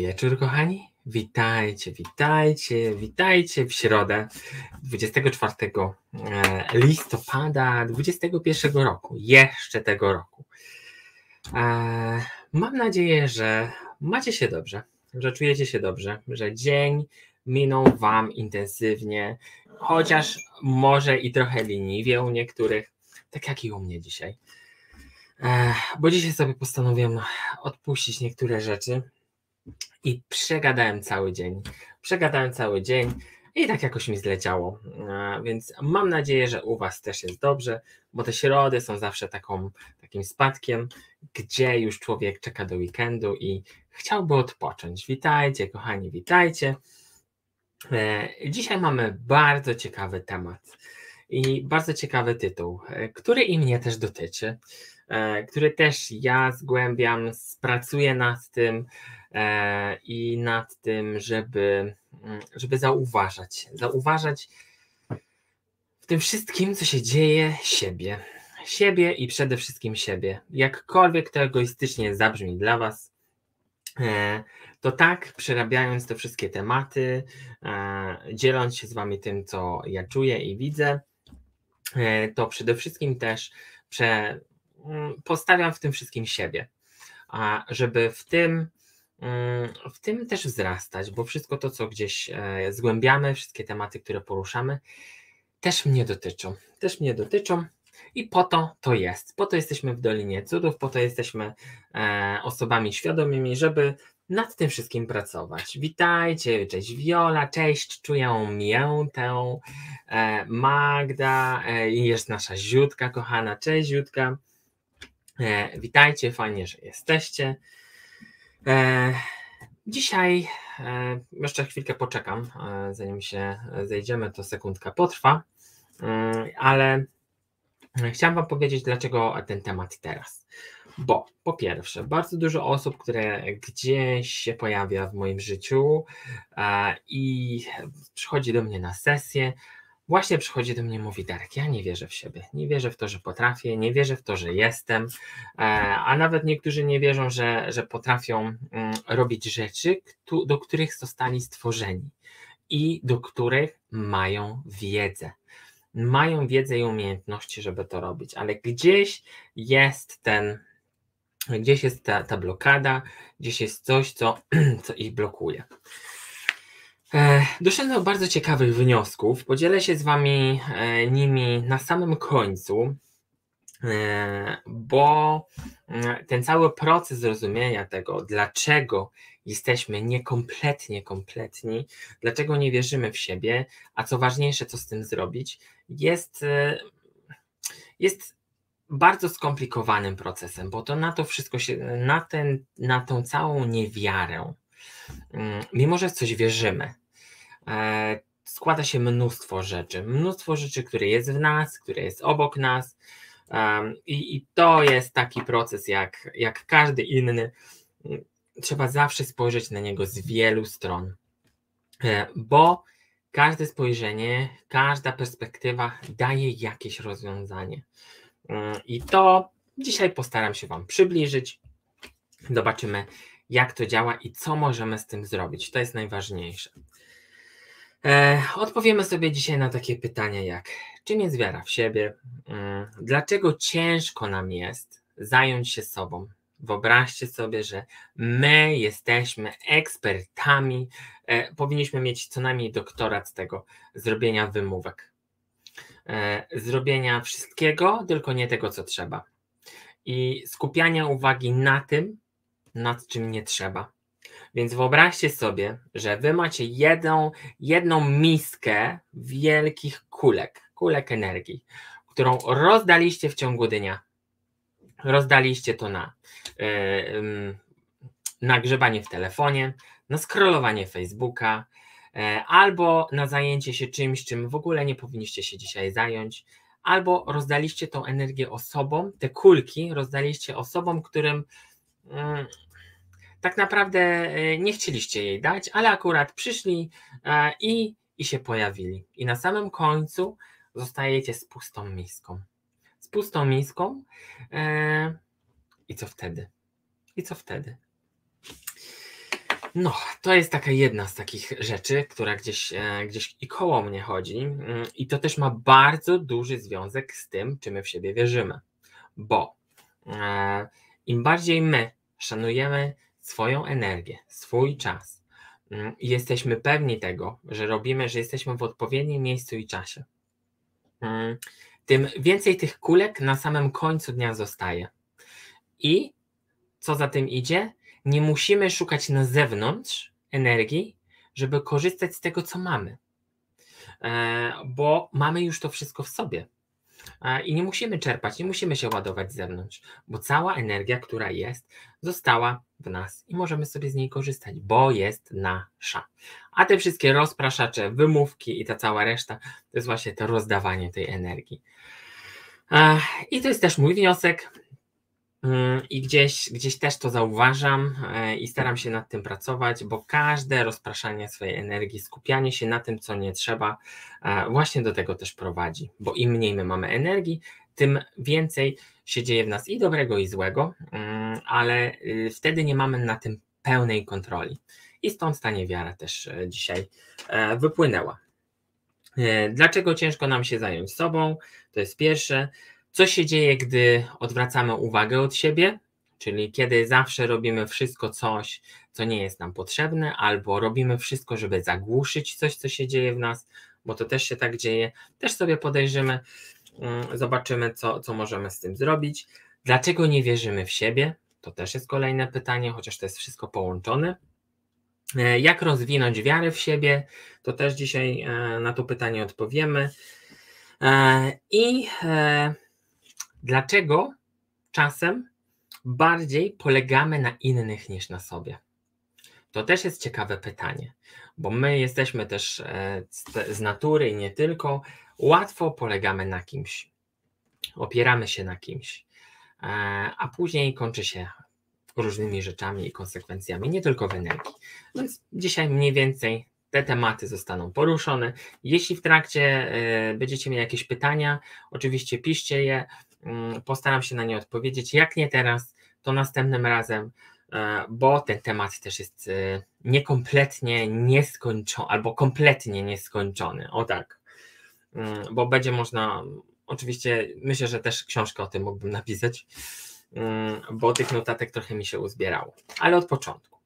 Wieczór, kochani. Witajcie, witajcie, witajcie w środę 24 e, listopada 2021 roku, jeszcze tego roku. E, mam nadzieję, że macie się dobrze, że czujecie się dobrze, że dzień minął Wam intensywnie, chociaż może i trochę liniwie u niektórych, tak jak i u mnie dzisiaj. E, bo dzisiaj sobie postanowiłem odpuścić niektóre rzeczy i przegadałem cały dzień. Przegadałem cały dzień i tak jakoś mi zleciało. E, więc mam nadzieję, że u Was też jest dobrze, bo te środy są zawsze taką, takim spadkiem, gdzie już człowiek czeka do weekendu i chciałby odpocząć. Witajcie, kochani, witajcie. E, dzisiaj mamy bardzo ciekawy temat i bardzo ciekawy tytuł, e, który i mnie też dotyczy, który też ja zgłębiam, pracuję nad tym, E, i nad tym, żeby, mm, żeby zauważać, zauważać w tym wszystkim, co się dzieje, siebie. Siebie i przede wszystkim siebie. Jakkolwiek to egoistycznie zabrzmi dla Was, e, to tak, przerabiając te wszystkie tematy, e, dzieląc się z Wami tym, co ja czuję i widzę, to przede wszystkim też prze, mm, postawiam w tym wszystkim siebie, żeby w tym w tym też wzrastać, bo wszystko to, co gdzieś e, zgłębiamy, wszystkie tematy, które poruszamy, też mnie dotyczą. Też mnie dotyczą i po to to jest. Po to jesteśmy w Dolinie Cudów, po to jesteśmy e, osobami świadomymi, żeby nad tym wszystkim pracować. Witajcie, cześć Wiola, cześć, czuję miętę, e, Magda, jest nasza Ziutka kochana, cześć Ziutka. Witajcie, fajnie, że jesteście. E, dzisiaj e, jeszcze chwilkę poczekam, e, zanim się zejdziemy, to sekundka potrwa, mm, ale chciałam Wam powiedzieć, dlaczego ten temat teraz. Bo po pierwsze, bardzo dużo osób, które gdzieś się pojawia w moim życiu i przychodzi do mnie na sesję, właśnie przychodzi do mnie i mówi Darek, ja nie wierzę w siebie, nie wierzę w to, że potrafię, nie wierzę w to, że jestem, e, a nawet niektórzy nie wierzą, że, że potrafią mm, robić rzeczy, do których zostali stworzeni i do których mają wiedzę. Mają wiedzę i umiejętności, żeby to robić, ale gdzieś jest ten, gdzieś jest ta, ta blokada, gdzieś jest coś, co, co ich blokuje. E, doszedłem do bardzo ciekawych wniosków. Podzielę się z Wami e, nimi na samym końcu, e, bo ten cały proces zrozumienia tego, dlaczego jesteśmy niekompletnie kompletni, dlaczego nie wierzymy w siebie, a co ważniejsze, co z tym zrobić, jest, jest bardzo skomplikowanym procesem, bo to na to wszystko się, na, ten, na tą całą niewiarę, mm, mimo że w coś wierzymy, składa się mnóstwo rzeczy. Mnóstwo rzeczy, które jest w nas, które jest obok nas. I, i to jest taki proces, jak, jak każdy inny. Trzeba zawsze spojrzeć na niego z wielu stron, e, bo każde spojrzenie, każda perspektywa daje jakieś rozwiązanie. Mm, I to dzisiaj postaram się Wam przybliżyć. Zobaczymy, jak to działa i co możemy z tym zrobić. To jest najważniejsze. E, odpowiemy sobie dzisiaj na takie pytania jak czym jest wiara w siebie, mm, dlaczego ciężko nam jest zająć się sobą. Wyobraźcie sobie, że my jesteśmy ekspertami, e, powinniśmy mieć co najmniej doktorat z tego zrobienia wymówek. E, zrobienia wszystkiego, tylko nie tego, co trzeba. I skupiania uwagi na tym, nad czym nie trzeba więc wyobraźcie sobie, że wy macie jedną, jedną miskę wielkich kulek, kulek energii, którą rozdaliście w ciągu dnia. Rozdaliście to na yy, nagrzebanie w telefonie, na scrollowanie Facebooka, yy, albo na zajęcie się czymś, czym w ogóle nie powinniście się dzisiaj zająć, albo rozdaliście tą energię osobom, te kulki rozdaliście osobom, którym yy, tak naprawdę e, nie chcieliście jej dać, ale akurat przyszli e, i, i się pojawili. I na samym końcu zostajecie z pustą miską. Z pustą miską. E, I co wtedy? I co wtedy? No, to jest taka jedna z takich rzeczy, która gdzieś, gdzieś i koło mnie chodzi. Mm, I to też ma bardzo duży związek z tym, czy my w siebie wierzymy. Bo im bardziej my szanujemy swoją energię, swój czas mm, i jesteśmy pewni tego, że robimy, że jesteśmy w odpowiednim miejscu i czasie, mm, tym więcej tych kulek na samym końcu dnia zostaje. I co za tym idzie, nie musimy szukać na zewnątrz energii, żeby korzystać z tego, co mamy, e, bo mamy już to wszystko w sobie. E, I nie musimy czerpać, nie musimy się ładować z zewnątrz, bo cała energia, która jest, została w nas i możemy sobie z niej korzystać, bo jest nasza. A te wszystkie rozpraszacze, wymówki i ta cała reszta to jest właśnie to rozdawanie tej energii. I to jest też mój wniosek. Mm, I gdzieś, gdzieś też to zauważam e, i staram się nad tym pracować, bo każde rozpraszanie swojej energii, skupianie się na tym, co nie trzeba, e, właśnie do tego też prowadzi. Bo im mniej my mamy energii, tym więcej się dzieje w nas i dobrego, i złego, mm, ale y, wtedy nie mamy na tym pełnej kontroli. I stąd ta niewiara też e, dzisiaj wypłynęła. Dlaczego ciężko nam się zająć sobą? To jest pierwsze. Co się dzieje, gdy odwracamy uwagę od siebie, czyli kiedy zawsze robimy wszystko coś, co nie jest nam potrzebne, albo robimy wszystko, żeby zagłuszyć coś, co się dzieje w nas, bo to też się tak dzieje. Też sobie podejrzymy, zobaczymy, co, co możemy z tym zrobić. Dlaczego nie wierzymy w siebie? To też jest kolejne pytanie, chociaż to jest wszystko połączone. E, jak rozwinąć wiarę w siebie? To też dzisiaj e, na to pytanie odpowiemy. E, I Dlaczego czasem bardziej polegamy na innych niż na sobie? To też jest ciekawe pytanie, bo my jesteśmy też z natury i nie tylko, łatwo polegamy na kimś, opieramy się na kimś, e, a później kończy się różnymi rzeczami i konsekwencjami, nie tylko w energii. Więc dzisiaj mniej więcej te tematy zostaną poruszone. Jeśli w trakcie e, będziecie mieli jakieś pytania, oczywiście piszcie je. Mm, postaram się na nie odpowiedzieć. Jak nie teraz, to następnym razem, e, bo ten temat też jest niekompletnie nieskończony, albo kompletnie nieskończony. O tak. Mm, bo będzie można, oczywiście myślę, że też książkę o tym mógłbym napisać, mm, bo tych notatek trochę mi się uzbierało. Ale od początku.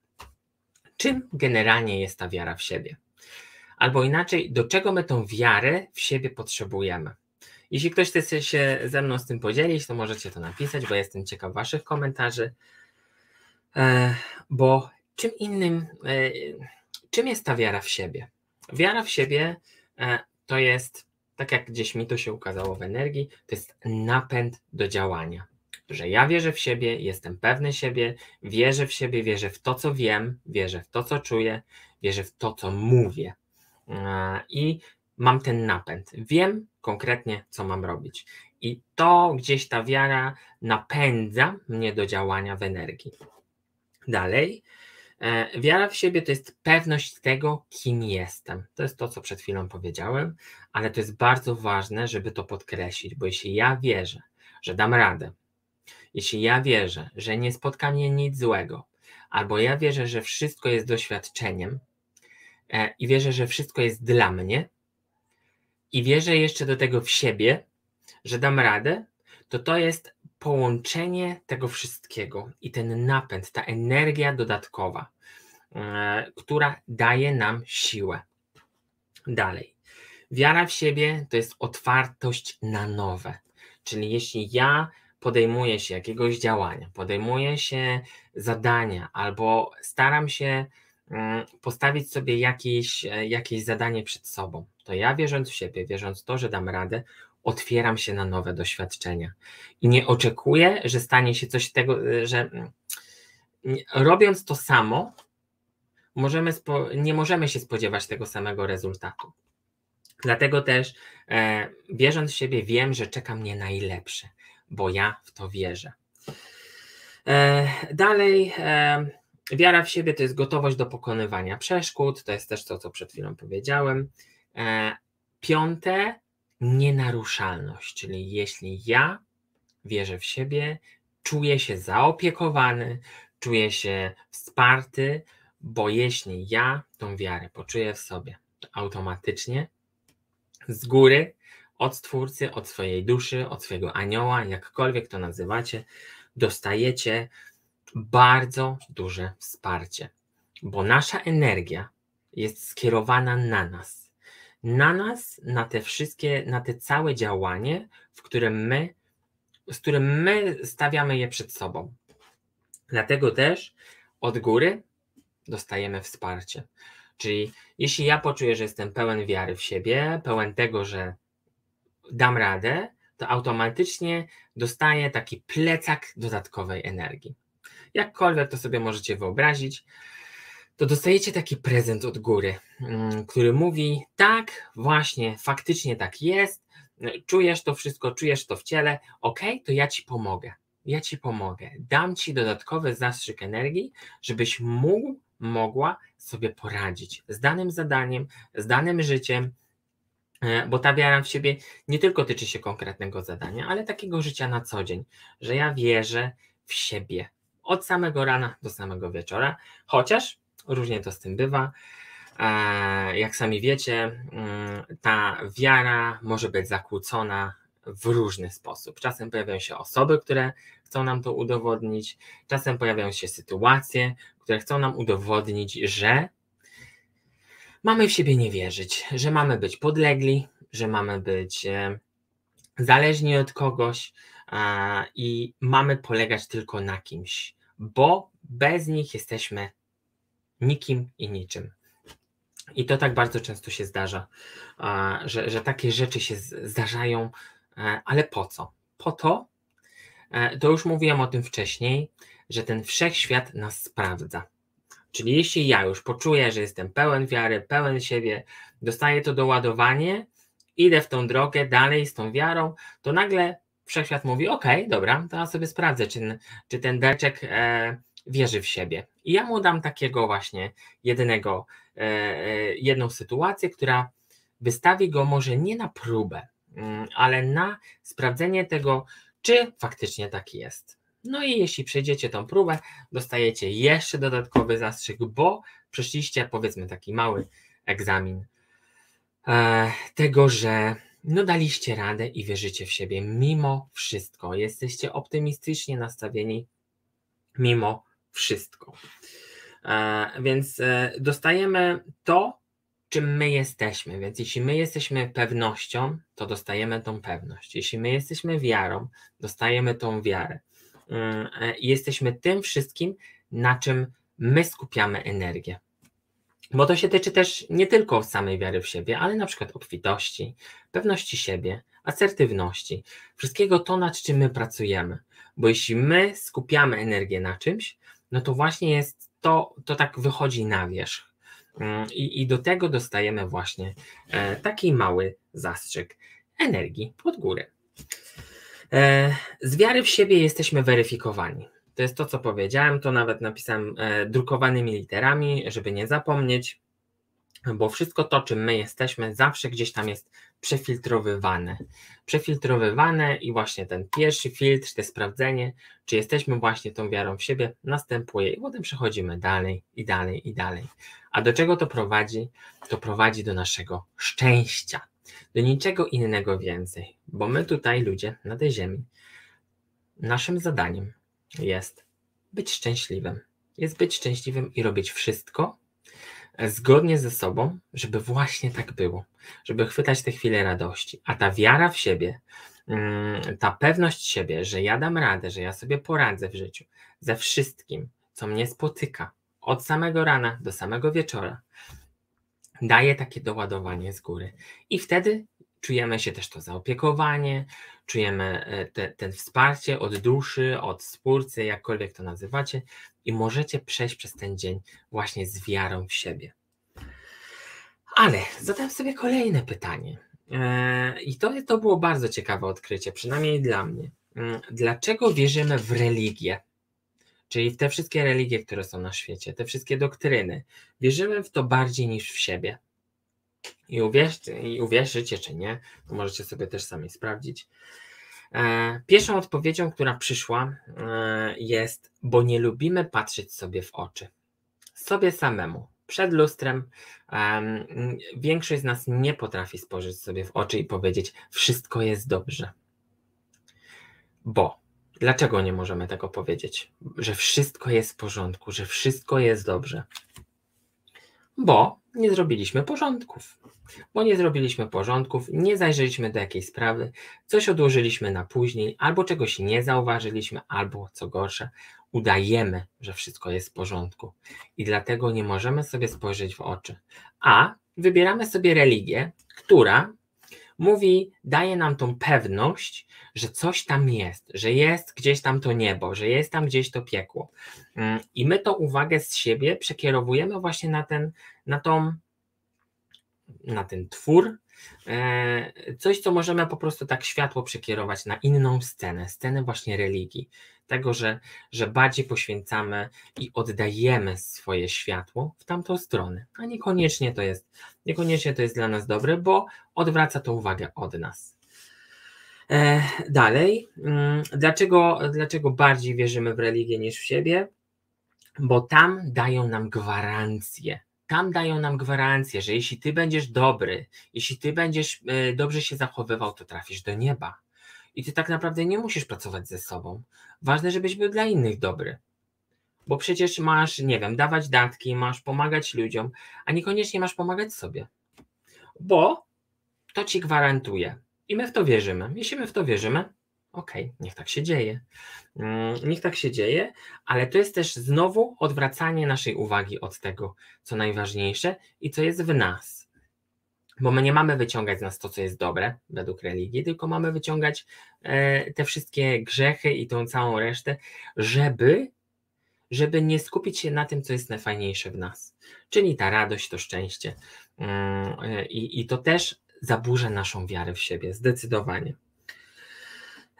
Czym generalnie jest ta wiara w siebie? Albo inaczej, do czego my tą wiarę w siebie potrzebujemy? Jeśli ktoś chce się ze mną z tym podzielić, to możecie to napisać, bo jestem ciekaw Waszych komentarzy. E, bo czym innym, e, czym jest ta wiara w siebie? Wiara w siebie e, to jest, tak jak gdzieś mi to się ukazało w energii, to jest napęd do działania. Że ja wierzę w siebie, jestem pewny siebie, wierzę w siebie, wierzę w to, co wiem, wierzę w to, co czuję, wierzę w to, co mówię. I mam ten napęd. Wiem konkretnie, co mam robić. I to gdzieś ta wiara napędza mnie do działania w energii. Dalej, wiara w siebie to jest pewność tego, kim jestem. To jest to, co przed chwilą powiedziałem, ale to jest bardzo ważne, żeby to podkreślić, bo jeśli ja wierzę, że dam radę, jeśli ja wierzę, że nie spotka mnie nic złego, albo ja wierzę, że wszystko jest doświadczeniem e, i wierzę, że wszystko jest dla mnie, i wierzę jeszcze do tego w siebie, że dam radę, to to jest połączenie tego wszystkiego i ten napęd, ta energia dodatkowa, e, która daje nam siłę. Dalej. Wiara w siebie to jest otwartość na nowe. Czyli jeśli ja podejmuję się jakiegoś działania, podejmuję się zadania albo staram się mm, postawić sobie jakieś, e, jakieś zadanie przed sobą, to ja wierząc w siebie, wierząc w to, że dam radę, otwieram się na nowe doświadczenia. I nie oczekuję, że stanie się coś tego, że mm, robiąc to samo, możemy nie możemy się spodziewać tego samego rezultatu. Dlatego też, e, wierząc w siebie, wiem, że czeka mnie najlepsze, bo ja w to wierzę. E, dalej, e, wiara w siebie to jest gotowość do pokonywania przeszkód, to jest też to, co przed chwilą powiedziałem. E, piąte, nienaruszalność, czyli jeśli ja wierzę w siebie, czuję się zaopiekowany, czuję się wsparty, Bo jeśli ja tą wiarę poczuję w sobie, to automatycznie z góry, od Stwórcy, od swojej duszy, od swojego anioła, jakkolwiek to nazywacie, dostajecie bardzo duże wsparcie, bo nasza energia jest skierowana na nas. Na nas, na te wszystkie, na te całe działanie, w którym my, z którym my stawiamy je przed sobą. Dlatego też od góry dostajemy wsparcie. Czyli jeśli ja poczuję, że jestem pełen wiary w siebie, pełen tego, że dam radę, to automatycznie dostaję taki plecak dodatkowej energii. Jakkolwiek to sobie możecie wyobrazić, to dostajecie taki prezent od góry, mm, który mówi: tak, właśnie, faktycznie tak jest, czujesz to wszystko, czujesz to w ciele, ok, to ja ci pomogę. Ja ci pomogę. Dam ci dodatkowy zastrzyk energii, żebyś mógł, mogła sobie poradzić z danym zadaniem, z danym życiem, e, bo ta wiara w siebie nie tylko tyczy się konkretnego zadania, ale takiego życia na co dzień, że ja wierzę w siebie od samego rana do samego wieczora, chociaż różnie to z tym bywa. E, jak sami wiecie, mm, ta wiara może być zakłócona w różny sposób. Czasem pojawiają się osoby, które chcą nam to udowodnić, czasem pojawiają się sytuacje, które chcą nam udowodnić, że mamy w siebie nie wierzyć, że mamy być podlegli, że mamy być e, zależni od kogoś i mamy polegać tylko na kimś, bo bez nich jesteśmy nikim i niczym. I to tak bardzo często się zdarza, że, że takie rzeczy się zdarzają, e, ale po co? Po to, e, to już mówiłem o tym wcześniej, że ten wszechświat nas sprawdza. Czyli jeśli ja już poczuję, że jestem pełen wiary, pełen siebie, dostaję to doładowanie, idę w tą drogę dalej z tą wiarą, to nagle wszechświat mówi: OK, dobra, to ja sobie sprawdzę, czy, czy ten deczek e, wierzy w siebie. I ja mu dam takiego właśnie jednego, e, e, jedną sytuację, która wystawi go może nie na próbę, mm, ale na sprawdzenie tego, czy faktycznie tak jest. No i jeśli przejdziecie tą próbę, dostajecie jeszcze dodatkowy zastrzyk, bo przeszliście powiedzmy taki mały egzamin e, tego, że no daliście radę i wierzycie w siebie mimo wszystko. Jesteście optymistycznie nastawieni mimo wszystko. E, więc e, dostajemy to, czym my jesteśmy. Więc jeśli my jesteśmy pewnością, to dostajemy tą pewność. Jeśli my jesteśmy wiarą, dostajemy tą wiarę. Mm, e, jesteśmy tym wszystkim, na czym my skupiamy energię. Bo to się tyczy też nie tylko samej wiary w siebie, ale na przykład obfitości, pewności siebie, asertywności, wszystkiego to, nad czym my pracujemy. Bo jeśli my skupiamy energię na czymś, no to właśnie jest to, to tak wychodzi na wierzch. Mm, I, I do tego dostajemy właśnie e, taki mały zastrzyk energii pod górę. E, z wiary w siebie jesteśmy weryfikowani. To jest to, co powiedziałem, to nawet napisałem e, drukowanymi literami, żeby nie zapomnieć, bo wszystko to, czym my jesteśmy, zawsze gdzieś tam jest przefiltrowywane. Przefiltrowywane i właśnie ten pierwszy filtr, to sprawdzenie, czy jesteśmy właśnie tą wiarą w siebie, następuje i potem przechodzimy dalej i dalej i dalej. A do czego to prowadzi? To prowadzi do naszego szczęścia, do niczego innego więcej, bo my tutaj, ludzie na tej ziemi, naszym zadaniem jest być szczęśliwym. Jest być szczęśliwym i robić wszystko zgodnie ze sobą, żeby właśnie tak było, żeby chwytać te chwile radości. A ta wiara w siebie, mm, ta pewność siebie, że ja dam radę, że ja sobie poradzę w życiu ze wszystkim, co mnie spotyka, od samego rana do samego wieczora, daje takie doładowanie z góry. I wtedy czujemy się też to zaopiekowanie, czujemy e, te, ten wsparcie od duszy, od spórcy, jakkolwiek to nazywacie, i możecie przejść przez ten dzień właśnie z wiarą w siebie. Ale zadam sobie kolejne pytanie. E, I to, to było bardzo ciekawe odkrycie, przynajmniej dla mnie. Mm, dlaczego wierzymy w religię? Czyli w te wszystkie religie, które są na świecie, te wszystkie doktryny. Wierzymy w to bardziej niż w siebie. I, uwierzcie, i uwierzycie, czy nie, to możecie sobie też sami sprawdzić. E, pierwszą odpowiedzią, która przyszła, e, jest, bo nie lubimy patrzeć sobie w oczy. sobie samemu, przed lustrem. Większość z nas nie potrafi spojrzeć sobie w oczy i powiedzieć: Wszystko jest dobrze. Bo dlaczego nie możemy tego powiedzieć? Że wszystko jest w porządku, że wszystko jest dobrze. Bo nie zrobiliśmy porządków. Bo nie zrobiliśmy porządków, nie zajrzeliśmy do jakiejś sprawy, coś odłożyliśmy na później, albo czegoś nie zauważyliśmy, albo co gorsze, udajemy, że wszystko jest w porządku. I dlatego nie możemy sobie spojrzeć w oczy. A wybieramy sobie religię, która mówi, daje nam tą pewność, że coś tam jest, że jest gdzieś tam to niebo, że jest tam gdzieś to piekło. Mm, I my tą uwagę z siebie przekierowujemy właśnie na ten, na tą, na ten twór, e, coś, co możemy po prostu tak światło przekierować na inną scenę, scenę właśnie religii tego, że, że bardziej poświęcamy i oddajemy swoje światło w tamtą stronę, a niekoniecznie to jest, niekoniecznie to jest dla nas dobre, bo odwraca to uwagę od nas. E, dalej, mm, dlaczego, dlaczego bardziej wierzymy w religię niż w siebie? Bo tam dają nam gwarancję. Tam dają nam gwarancję, że jeśli ty będziesz dobry, jeśli ty będziesz e, dobrze się zachowywał, to trafisz do nieba i ty tak naprawdę nie musisz pracować ze sobą. Ważne, żebyś był dla innych dobry. Bo przecież masz, nie wiem, dawać datki, masz pomagać ludziom, a niekoniecznie masz pomagać sobie. Bo to ci gwarantuje. I my w to wierzymy. Jeśli my w to wierzymy, okej, okay, niech tak się dzieje. Mm, niech tak się dzieje, ale to jest też znowu odwracanie naszej uwagi od tego, co najważniejsze i co jest w nas. Bo my nie mamy wyciągać z nas to, co jest dobre według religii, tylko mamy wyciągać e, te wszystkie grzechy i tą całą resztę, żeby, żeby nie skupić się na tym, co jest najfajniejsze w nas. Czyli ta radość, to szczęście. Mm, e, I, i to też zaburza naszą wiarę w siebie, zdecydowanie.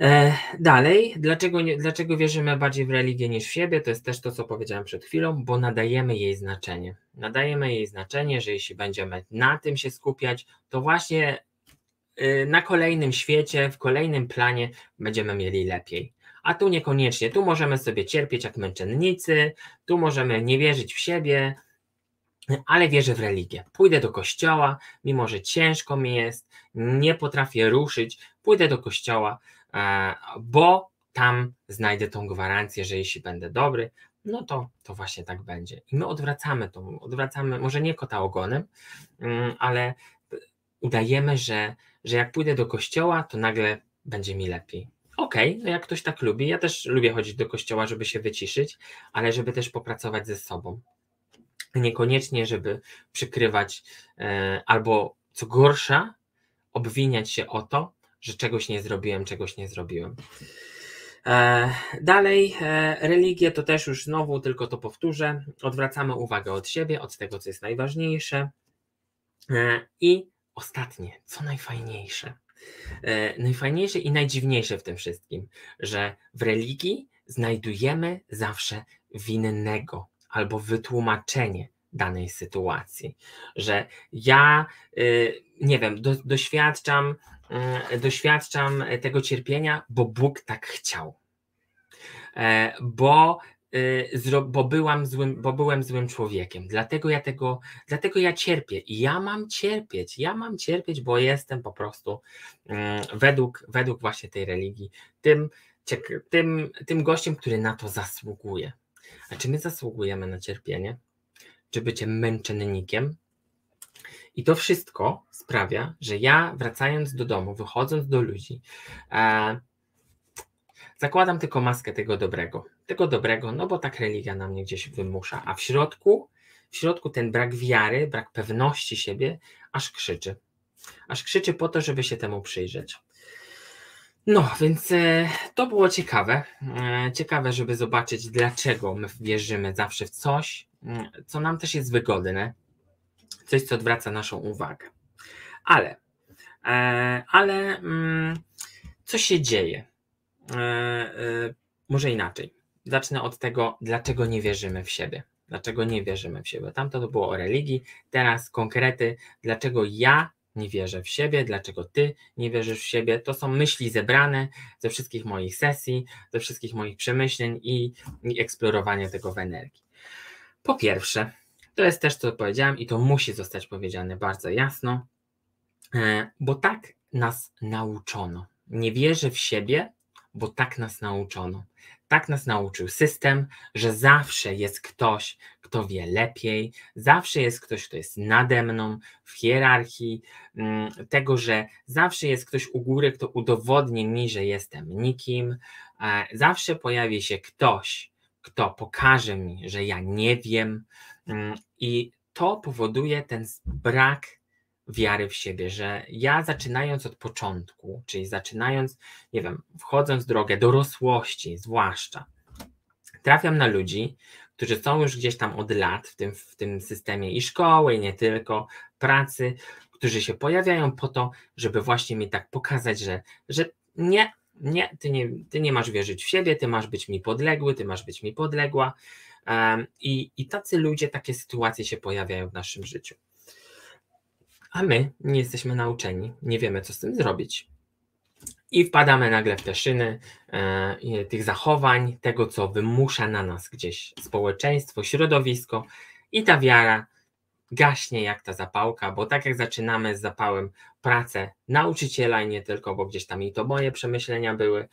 E, dalej, dlaczego, nie, dlaczego wierzymy bardziej w religię niż w siebie? To jest też to, co powiedziałem przed chwilą, bo nadajemy jej znaczenie. Nadajemy jej znaczenie, że jeśli będziemy na tym się skupiać, to właśnie y, na kolejnym świecie, w kolejnym planie będziemy mieli lepiej. A tu niekoniecznie, tu możemy sobie cierpieć jak męczennicy, tu możemy nie wierzyć w siebie, ale wierzę w religię. Pójdę do kościoła, mimo że ciężko mi jest, nie potrafię ruszyć, pójdę do kościoła, bo tam znajdę tą gwarancję, że jeśli będę dobry, no to, to właśnie tak będzie. I my odwracamy to, odwracamy, może nie kota ogonem, mm, ale udajemy, że, że jak pójdę do kościoła, to nagle będzie mi lepiej. Okej, okay, no jak ktoś tak lubi, ja też lubię chodzić do kościoła, żeby się wyciszyć, ale żeby też popracować ze sobą. Niekoniecznie, żeby przykrywać e, albo co gorsza, obwiniać się o to, że czegoś nie zrobiłem, czegoś nie zrobiłem. E, dalej, e, religię to też już znowu, tylko to powtórzę, odwracamy uwagę od siebie, od tego, co jest najważniejsze. E, I ostatnie, co najfajniejsze. Najfajniejsze i najdziwniejsze w tym wszystkim, że w religii znajdujemy zawsze winnego albo wytłumaczenie danej sytuacji, że ja, nie wiem, do, doświadczam doświadczam tego cierpienia, bo Bóg tak chciał. E, bo, e, bo, byłam złym, bo byłem złym człowiekiem. Dlatego ja tego, dlatego ja cierpię. I ja mam cierpieć, ja mam cierpieć, bo jestem po prostu mm, według, według właśnie tej religii tym, tym, tym gościem, który na to zasługuje. A czy my zasługujemy na cierpienie? Czy bycie męczennikiem? I to wszystko sprawia, że ja wracając do domu, wychodząc do ludzi, e, zakładam tylko maskę tego dobrego. Tego dobrego, no bo tak religia na mnie gdzieś wymusza, a w środku, w środku ten brak wiary, brak pewności siebie, aż krzyczy. Aż krzyczy po to, żeby się temu przyjrzeć. No, więc e, to było ciekawe. E, ciekawe, żeby zobaczyć, dlaczego my wierzymy zawsze w coś, mm, co nam też jest wygodne, coś, co odwraca naszą uwagę. Ale, e, ale mm, co się dzieje? E, e, może inaczej. Zacznę od tego, dlaczego nie wierzymy w siebie. Dlaczego nie wierzymy w siebie? Tamto to było o religii, teraz konkrety, dlaczego ja nie wierzę w siebie, dlaczego ty nie wierzysz w siebie. To są myśli zebrane ze wszystkich moich sesji, ze wszystkich moich przemyśleń i, i eksplorowania tego w energii. Po pierwsze, to jest też co powiedziałem i to musi zostać powiedziane bardzo jasno, e, bo tak nas nauczono. Nie wierzę w siebie, bo tak nas nauczono. Tak nas nauczył system, że zawsze jest ktoś, kto wie lepiej, zawsze jest ktoś, kto jest nade mną w hierarchii, mm, tego, że zawsze jest ktoś u góry, kto udowodni mi, że jestem nikim, e, zawsze pojawi się ktoś, kto pokaże mi, że ja nie wiem, i to powoduje ten brak wiary w siebie, że ja zaczynając od początku, czyli zaczynając, nie wiem, wchodząc w drogę dorosłości, zwłaszcza, trafiam na ludzi, którzy są już gdzieś tam od lat w tym, w tym systemie i szkoły, i nie tylko, pracy, którzy się pojawiają po to, żeby właśnie mi tak pokazać, że, że nie, nie ty, nie, ty nie masz wierzyć w siebie, ty masz być mi podległy, ty masz być mi podległa. I, I tacy ludzie, takie sytuacje się pojawiają w naszym życiu a my nie jesteśmy nauczeni, nie wiemy, co z tym zrobić. I wpadamy nagle w te szyny e, tych zachowań, tego, co wymusza na nas gdzieś społeczeństwo, środowisko, i ta wiara gaśnie jak ta zapałka, bo tak jak zaczynamy z zapałem pracę nauczyciela i nie tylko, bo gdzieś tam i to moje przemyślenia były,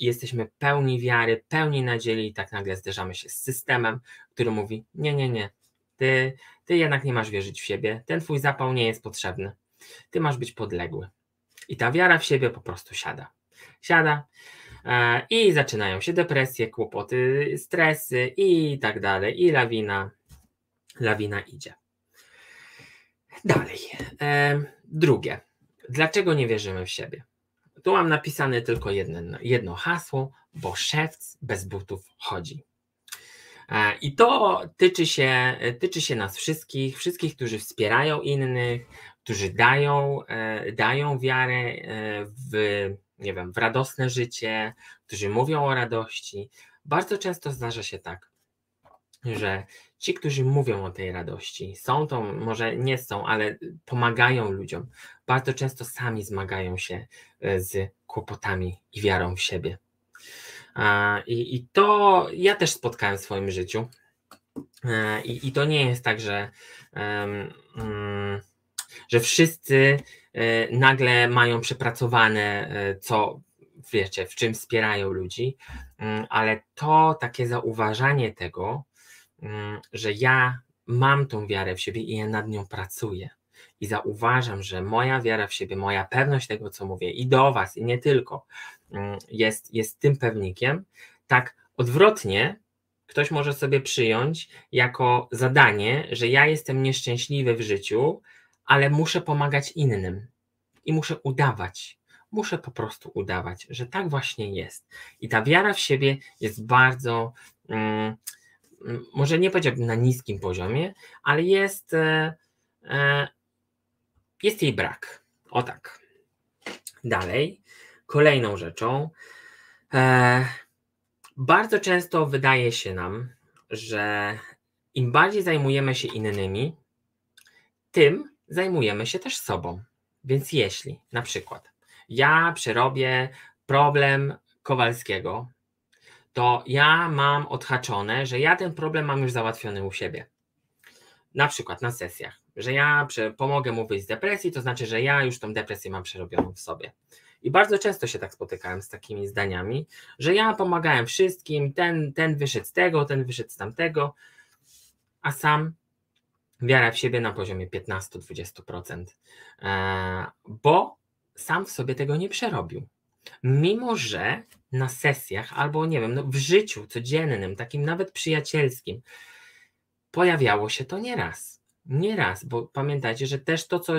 jesteśmy pełni wiary, pełni nadziei i tak nagle zderzamy się z systemem, który mówi nie, nie, nie, ty, ty jednak nie masz wierzyć w siebie, ten twój zapał nie jest potrzebny. Ty masz być podległy. I ta wiara w siebie po prostu siada. Siada e, i zaczynają się depresje, kłopoty, stresy i tak dalej. I lawina, lawina idzie. Dalej. E, drugie. Dlaczego nie wierzymy w siebie? Tu mam napisane tylko jedno, jedno hasło, bo szewc bez butów chodzi. E, I to tyczy się, tyczy się nas wszystkich, wszystkich, którzy wspierają innych, którzy dają, e, dają wiarę e, w, nie wiem, w radosne życie, którzy mówią o radości. Bardzo często zdarza się tak, że ci, którzy mówią o tej radości, są to, może nie są, ale pomagają ludziom, bardzo często sami zmagają się z kłopotami i wiarą w siebie. I, I to ja też spotkałem w swoim życiu. E, I, i to nie jest tak, że, mm, że wszyscy e, nagle mają przepracowane, e, co wiecie, w czym wspierają ludzi, mm, ale to takie zauważanie tego, że ja mam tą wiarę w siebie i ja nad nią pracuję. I zauważam, że moja wiara w siebie, moja pewność tego, co mówię, i do Was, i nie tylko, Mm, jest, jest tym pewnikiem, tak odwrotnie ktoś może sobie przyjąć jako zadanie, że ja jestem nieszczęśliwy w życiu, ale muszę pomagać innym i muszę udawać. Muszę po prostu udawać, że tak właśnie jest. I ta wiara w siebie jest bardzo, mm, może nie powiedziałbym na niskim poziomie, ale jest, e, e, jest jej brak. O tak. Dalej. Kolejną rzeczą, e, bardzo często wydaje się nam, że im bardziej zajmujemy się innymi, tym zajmujemy się też sobą. Więc jeśli na przykład ja przerobię problem Kowalskiego, to ja mam odhaczone, że ja ten problem mam już załatwiony u siebie. Na przykład na sesjach, że ja pomogę mu wyjść z depresji, to znaczy, że ja już tą depresję mam przerobioną w sobie. I bardzo często się tak spotykałem z takimi zdaniami, że ja pomagałem wszystkim, ten, ten wyszedł z tego, ten wyszedł z tamtego, a sam wiara w siebie na poziomie 15-20%, e, bo sam w sobie tego nie przerobił. Mimo, że na sesjach albo nie wiem, no w życiu codziennym, takim nawet przyjacielskim, pojawiało się to nieraz. Nieraz, bo pamiętajcie, że też to, co,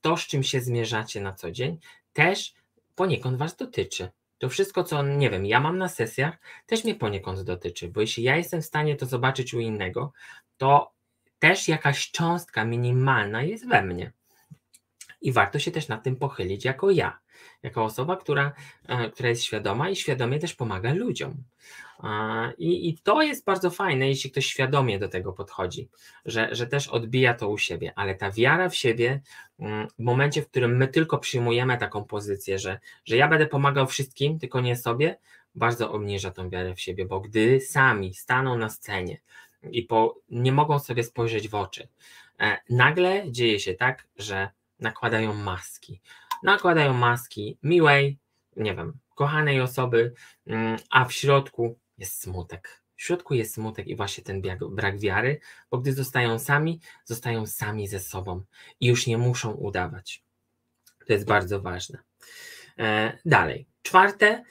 to, z czym się zmierzacie na co dzień, też poniekąd Was dotyczy. To wszystko, co nie wiem, ja mam na sesjach, też mnie poniekąd dotyczy, bo jeśli ja jestem w stanie to zobaczyć u innego, to też jakaś cząstka minimalna jest we mnie. I warto się też nad tym pochylić jako ja, jako osoba, która, e, która jest świadoma i świadomie też pomaga ludziom. I, I to jest bardzo fajne, jeśli ktoś świadomie do tego podchodzi, że, że też odbija to u siebie, ale ta wiara w siebie, mm, w momencie, w którym my tylko przyjmujemy taką pozycję, że, że ja będę pomagał wszystkim, tylko nie sobie, bardzo obniża tą wiarę w siebie, bo gdy sami staną na scenie i po, nie mogą sobie spojrzeć w oczy. E, nagle dzieje się tak, że nakładają maski. Nakładają maski miłej, nie wiem, kochanej osoby, mm, a w środku jest smutek. W środku jest smutek i właśnie ten brak wiary, bo gdy zostają sami, zostają sami ze sobą i już nie muszą udawać. To jest bardzo ważne. E, dalej. Czwarte,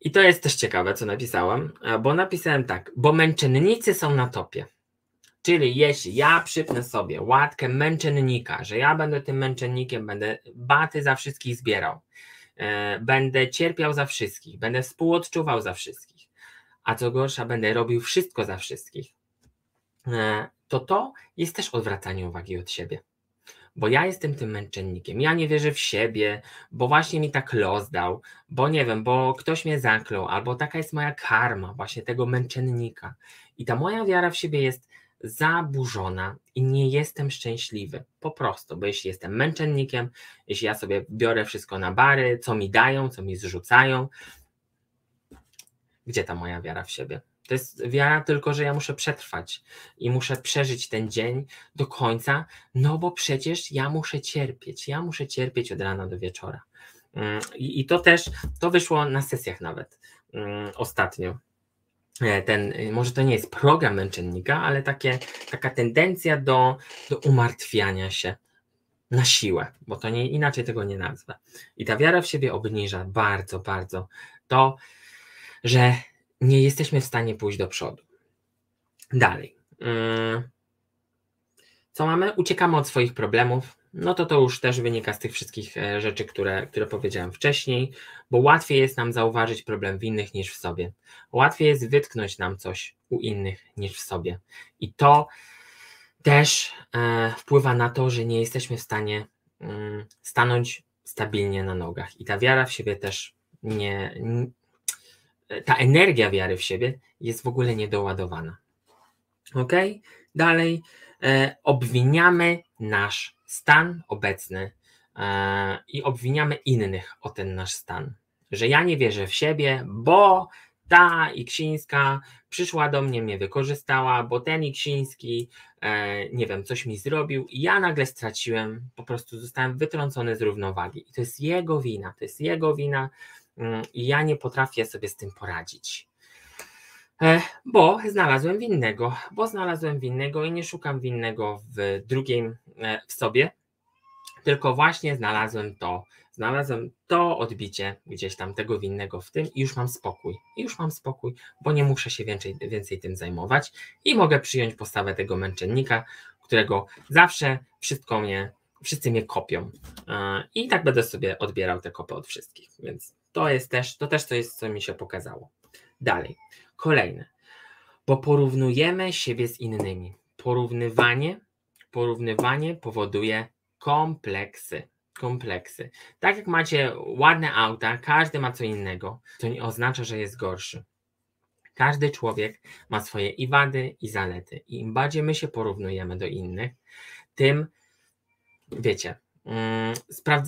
i to jest też ciekawe, co napisałem, e, bo napisałem tak, bo męczennicy są na topie. Czyli jeśli ja przypnę sobie łatkę męczennika, że ja będę tym męczennikiem, będę baty za wszystkich zbierał, e, będę cierpiał za wszystkich, będę współodczuwał za wszystkich, a co gorsza, będę robił wszystko za wszystkich, e, to to jest też odwracanie uwagi od siebie bo ja jestem tym męczennikiem, ja nie wierzę w siebie, bo właśnie mi tak los dał, bo nie wiem, bo ktoś mnie zaklął, albo taka jest moja karma, właśnie tego męczennika. I ta moja wiara w siebie jest zaburzona i nie jestem szczęśliwy. Po prostu, bo jeśli jestem męczennikiem, jeśli ja sobie biorę wszystko na bary, co mi dają, co mi zrzucają, gdzie ta moja wiara w siebie? To jest wiara tylko, że ja muszę przetrwać i muszę przeżyć ten dzień do końca, no bo przecież ja muszę cierpieć. Ja muszę cierpieć od rana do wieczora. Mm, I, to też, to wyszło na sesjach nawet um, ostatnio. E, ten, może to nie jest program męczennika, ale takie, taka tendencja do, do umartwiania się na siłę, bo to nie, inaczej tego nie nazwę. I ta wiara w siebie obniża bardzo, bardzo to, że nie jesteśmy w stanie pójść do przodu. Dalej. Mm. Co mamy? Uciekamy od swoich problemów. No to to już też wynika z tych wszystkich e, rzeczy, które, które powiedziałem wcześniej, bo łatwiej jest nam zauważyć problem w innych niż w sobie. Łatwiej jest wytknąć nam coś u innych niż w sobie. I to też e, wpływa na to, że nie jesteśmy w stanie mm, stanąć stabilnie na nogach. I ta wiara w siebie też nie, ta energia wiary w siebie jest w ogóle niedoładowana. Ok? Dalej e, obwiniamy nasz stan obecny e, i obwiniamy innych o ten nasz stan. Że ja nie wierzę w siebie, bo ta Iksińska przyszła do mnie, mnie wykorzystała, bo ten Iksiński, e, nie wiem, coś mi zrobił i ja nagle straciłem, po prostu zostałem wytrącony z równowagi. I to jest jego wina, to jest jego wina, Mm, i ja nie potrafię sobie z tym poradzić. E, bo znalazłem winnego, bo znalazłem winnego i nie szukam winnego w drugim e, w sobie, tylko właśnie znalazłem to, znalazłem to odbicie gdzieś tam tego winnego w tym i już mam spokój. I już mam spokój, bo nie muszę się więcej, więcej tym zajmować i mogę przyjąć postawę tego męczennika, którego zawsze wszystko mnie, wszyscy mnie kopią. E, I tak będę sobie odbierał te kopy od wszystkich, więc to jest też, to też jest, co mi się pokazało. Dalej, kolejne. Bo porównujemy siebie z innymi. Porównywanie, porównywanie powoduje kompleksy. Kompleksy. Tak jak macie ładne auta, każdy ma co innego, to nie oznacza, że jest gorszy. Każdy człowiek ma swoje i wady, i zalety. I im bardziej my się porównujemy do innych, tym wiecie, yy,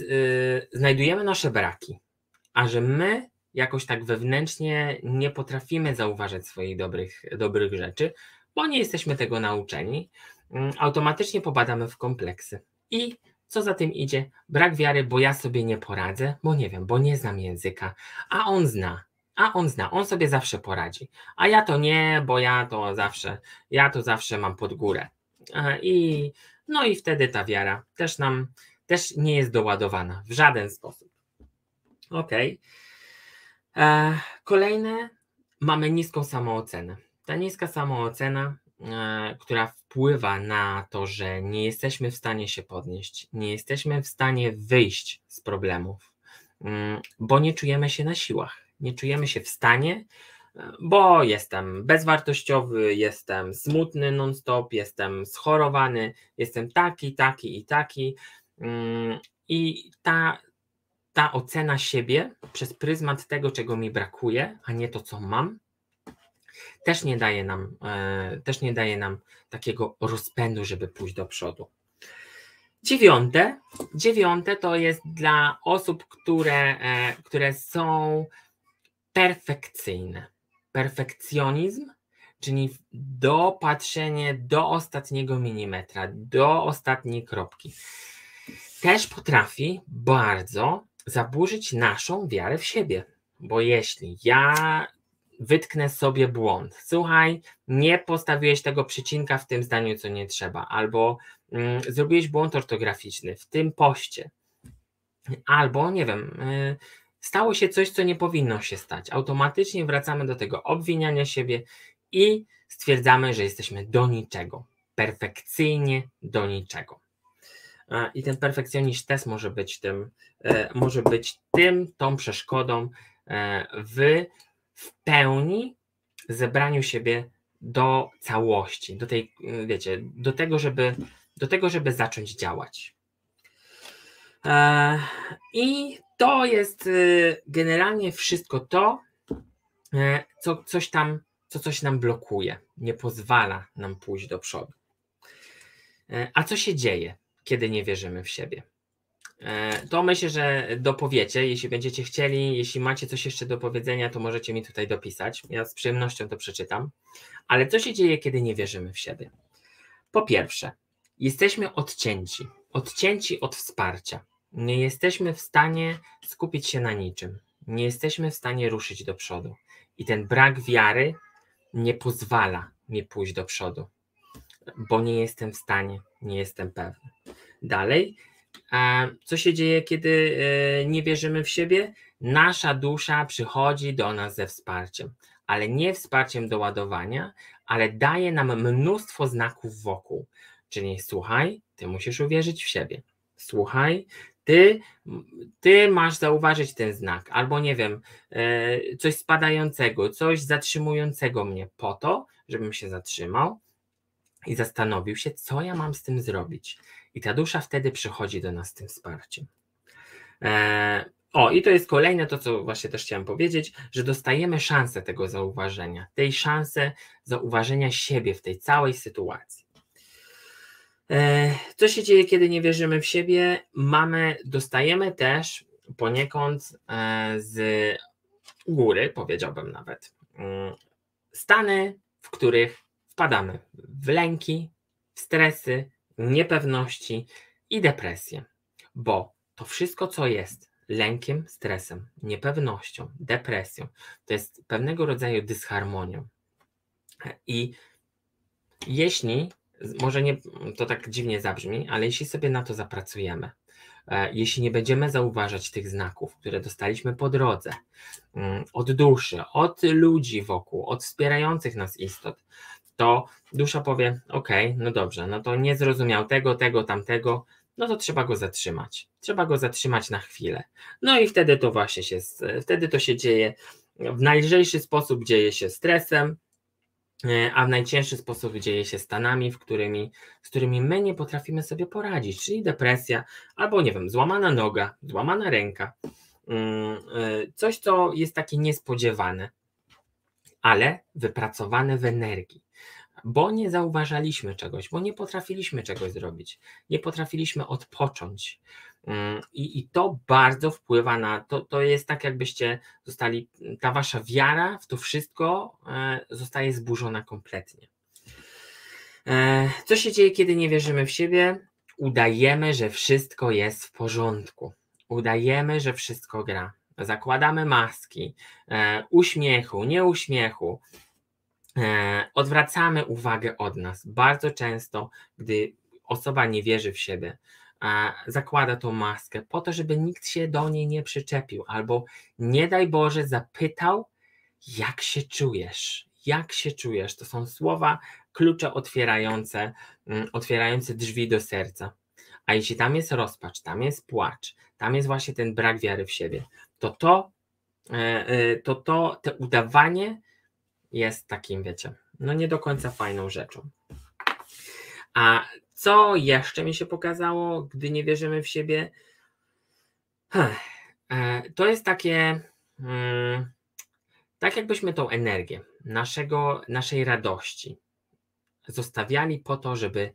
yy, znajdujemy nasze braki a że my jakoś tak wewnętrznie nie potrafimy zauważać swoich dobrych, dobrych rzeczy, bo nie jesteśmy tego nauczeni, mm, automatycznie popadamy w kompleksy. I co za tym idzie? Brak wiary, bo ja sobie nie poradzę, bo nie wiem, bo nie znam języka, a on zna. A on zna, on sobie zawsze poradzi. A ja to nie, bo ja to zawsze, ja to zawsze mam pod górę. I no i wtedy ta wiara też nam też nie jest doładowana w żaden sposób. Ok. E, kolejne, mamy niską samoocenę. Ta niska samoocena, e, która wpływa na to, że nie jesteśmy w stanie się podnieść, nie jesteśmy w stanie wyjść z problemów, mm, bo nie czujemy się na siłach, nie czujemy się w stanie, e, bo jestem bezwartościowy, jestem smutny non-stop, jestem schorowany, jestem taki, taki i taki. Mm, I ta ta ocena siebie przez pryzmat tego, czego mi brakuje, a nie to, co mam, też nie daje nam, e, też nie daje nam takiego rozpędu, żeby pójść do przodu. Dziewiąte, dziewiąte to jest dla osób, które, e, które są perfekcyjne. Perfekcjonizm czyli dopatrzenie do ostatniego milimetra, do ostatniej kropki, też potrafi bardzo zaburzyć naszą wiarę w siebie. Bo jeśli ja wytknę sobie błąd, słuchaj, nie postawiłeś tego przycinka w tym zdaniu, co nie trzeba, albo mm, zrobiłeś błąd ortograficzny w tym poście, albo nie wiem, y, stało się coś, co nie powinno się stać. Automatycznie wracamy do tego obwiniania siebie i stwierdzamy, że jesteśmy do niczego, perfekcyjnie do niczego. I ten perfekcjonizm też może być tym, e, może być tym, tą przeszkodą e, w, w pełni zebraniu siebie do całości, do tej, wiecie, do tego, żeby, do tego, żeby zacząć działać. E, I to jest generalnie wszystko to, co coś tam, co coś nam blokuje, nie pozwala nam pójść do przodu. A co się dzieje? Kiedy nie wierzymy w siebie. E, to myślę, że dopowiecie, jeśli będziecie chcieli, jeśli macie coś jeszcze do powiedzenia, to możecie mi tutaj dopisać. Ja z przyjemnością to przeczytam. Ale co się dzieje, kiedy nie wierzymy w siebie? Po pierwsze, jesteśmy odcięci, odcięci od wsparcia. Nie jesteśmy w stanie skupić się na niczym. Nie jesteśmy w stanie ruszyć do przodu. I ten brak wiary nie pozwala mi pójść do przodu, bo nie jestem w stanie, nie jestem pewny. Dalej, co się dzieje, kiedy e, nie wierzymy w siebie? Nasza dusza przychodzi do nas ze wsparciem, ale nie wsparciem do ładowania, ale daje nam mnóstwo znaków wokół. Czyli słuchaj, ty musisz uwierzyć w siebie. Słuchaj, ty, ty masz zauważyć ten znak, albo nie wiem, e, coś spadającego, coś zatrzymującego mnie po to, żebym się zatrzymał i zastanowił się, co ja mam z tym zrobić. I ta dusza wtedy przychodzi do nas z tym wsparciem. E, o, i to jest kolejne to, co właśnie też chciałem powiedzieć, że dostajemy szansę tego zauważenia, tej szansę zauważenia siebie w tej całej sytuacji. E, co się dzieje, kiedy nie wierzymy w siebie? Mamy, dostajemy też poniekąd e, z góry, powiedziałbym nawet, mm, stany, w których wpadamy w lęki, w stresy, niepewności i depresję, bo to wszystko, co jest lękiem, stresem, niepewnością, depresją, to jest pewnego rodzaju dysharmonią. I jeśli, może nie, to tak dziwnie zabrzmi, ale jeśli sobie na to zapracujemy, e, jeśli nie będziemy zauważać tych znaków, które dostaliśmy po drodze, mm, od duszy, od ludzi wokół, od wspierających nas istot, to dusza powie: OK, no dobrze, no to nie zrozumiał tego, tego, tamtego, no to trzeba go zatrzymać. Trzeba go zatrzymać na chwilę. No i wtedy to właśnie się, wtedy to się dzieje w najlżejszy sposób dzieje się stresem, e, a w najcięższy sposób dzieje się stanami, w którymi, z którymi my nie potrafimy sobie poradzić, czyli depresja, albo nie wiem, złamana noga, złamana ręka, mm, e, coś, co jest takie niespodziewane, ale wypracowane w energii bo nie zauważaliśmy czegoś, bo nie potrafiliśmy czegoś zrobić, nie potrafiliśmy odpocząć. Mm, I, I to bardzo wpływa na to, to jest tak, jakbyście zostali, ta wasza wiara w to wszystko e, zostaje zburzona kompletnie. E, co się dzieje, kiedy nie wierzymy w siebie? Udajemy, że wszystko jest w porządku. Udajemy, że wszystko gra. Zakładamy maski, e, uśmiechu, nie uśmiechu, E, odwracamy uwagę od nas. Bardzo często, gdy osoba nie wierzy w siebie, zakłada tą maskę po to, żeby nikt się do niej nie przyczepił, albo nie daj Boże zapytał, jak się czujesz, jak się czujesz. To są słowa, klucze otwierające, mm, otwierające drzwi do serca. A jeśli tam jest rozpacz, tam jest płacz, tam jest właśnie ten brak wiary w siebie, to to, e, e, to, to te udawanie jest takim, wiecie, no nie do końca fajną rzeczą. A co jeszcze mi się pokazało, gdy nie wierzymy w siebie? E, to jest takie, hmm, tak jakbyśmy tą energię naszego, naszej radości zostawiali po to, żeby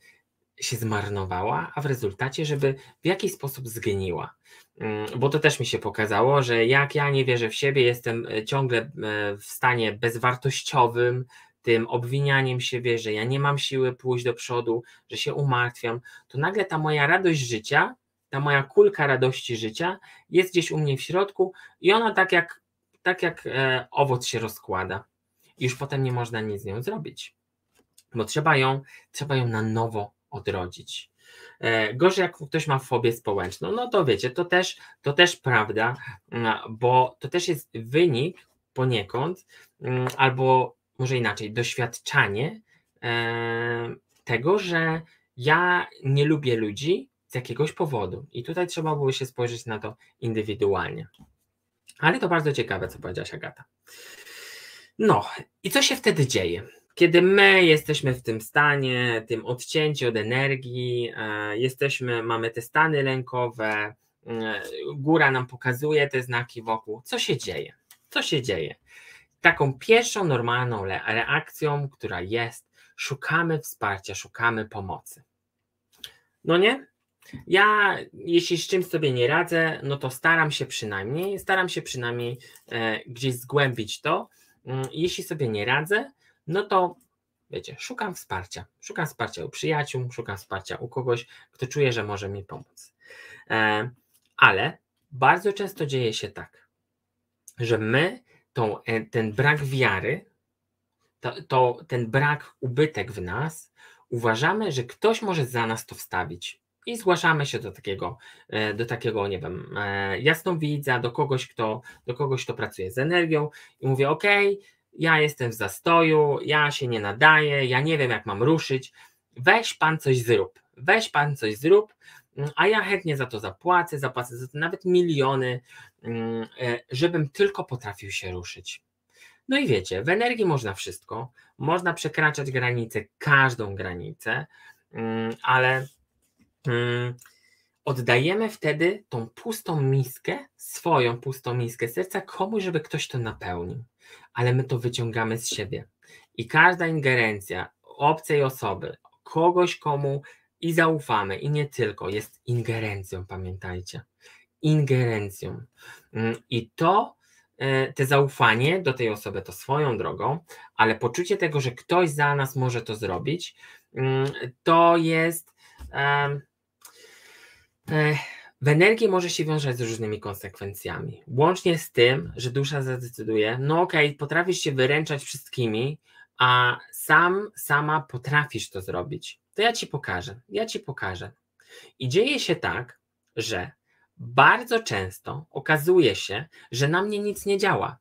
się zmarnowała, a w rezultacie, żeby w jakiś sposób zgniła. Mm, bo to też mi się pokazało, że jak ja nie wierzę w siebie, jestem e, ciągle e, w stanie bezwartościowym, tym obwinianiem siebie, że ja nie mam siły pójść do przodu, że się umartwiam, to nagle ta moja radość życia, ta moja kulka radości życia jest gdzieś u mnie w środku i ona tak jak, tak jak e, owoc się rozkłada. Już potem nie można nic z nią zrobić, bo trzeba ją, trzeba ją na nowo odrodzić. E, gorzej jak ktoś ma fobię społeczną, no to wiecie, to też, to też prawda, mm, bo to też jest wynik poniekąd, mm, albo może inaczej, doświadczanie e, tego, że ja nie lubię ludzi z jakiegoś powodu. I tutaj trzeba było się spojrzeć na to indywidualnie. Ale to bardzo ciekawe, co powiedziałaś Agata. No, i co się wtedy dzieje? Kiedy my jesteśmy w tym stanie, tym odcięciu od energii, e, jesteśmy, mamy te stany lękowe, e, góra nam pokazuje te znaki wokół, co się dzieje? Co się dzieje? Taką pierwszą normalną reakcją, która jest, szukamy wsparcia, szukamy pomocy. No nie? Ja, jeśli z czymś sobie nie radzę, no to staram się przynajmniej, staram się przynajmniej e, gdzieś zgłębić to. Mm, jeśli sobie nie radzę, no to wiecie, szukam wsparcia. Szukam wsparcia u przyjaciół, szukam wsparcia u kogoś, kto czuje, że może mi pomóc. E, ale bardzo często dzieje się tak, że my tą, e, ten brak wiary, to, to, ten brak ubytek w nas, uważamy, że ktoś może za nas to wstawić. I zgłaszamy się do takiego, e, do takiego, nie wiem, jasnowidza, do kogoś, kto, do kogoś, kto pracuje z energią i mówię, ok, ja jestem w zastoju, ja się nie nadaję, ja nie wiem, jak mam ruszyć. Weź pan coś zrób, weź pan coś zrób, mm, a ja chętnie za to zapłacę, zapłacę za to nawet miliony, mm, e, żebym tylko potrafił się ruszyć. No i wiecie, w energii można wszystko, można przekraczać granice, każdą granicę, mm, ale oddajemy wtedy tą pustą miskę, swoją pustą miskę serca komuś, żeby ktoś to napełnił ale my to wyciągamy z siebie. I każda ingerencja obcej osoby, kogoś, komu i zaufamy, i nie tylko, jest ingerencją, pamiętajcie. Ingerencją. Mm, I to, e, te zaufanie do tej osoby to swoją drogą, ale poczucie tego, że ktoś za nas może to zrobić, mm, to jest. Um, w energii może się wiązać z różnymi konsekwencjami. Łącznie z tym, że dusza zadecyduje, no okej, okay, potrafisz się wyręczać wszystkimi, a sam, sama potrafisz to zrobić. To ja ci pokażę, ja ci pokażę. I dzieje się tak, że bardzo często okazuje się, że na mnie nic nie działa.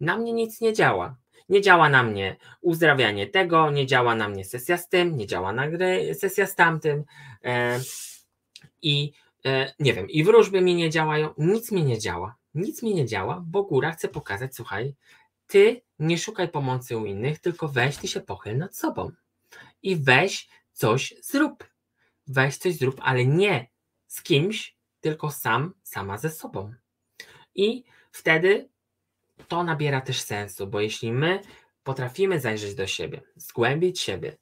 Na mnie nic nie działa. Nie działa na mnie uzdrawianie tego, nie działa na mnie sesja z tym, nie działa na gry, sesja z tamtym. E, I nie wiem, i wróżby mi nie działają, nic mi nie działa. Nic mi nie działa, bo góra chce pokazać, słuchaj, ty nie szukaj pomocy u innych, tylko weź ty się pochyl nad sobą. I weź coś zrób. Weź coś zrób, ale nie z kimś, tylko sam, sama ze sobą. I wtedy to nabiera też sensu, bo jeśli my potrafimy zajrzeć do siebie, zgłębić siebie,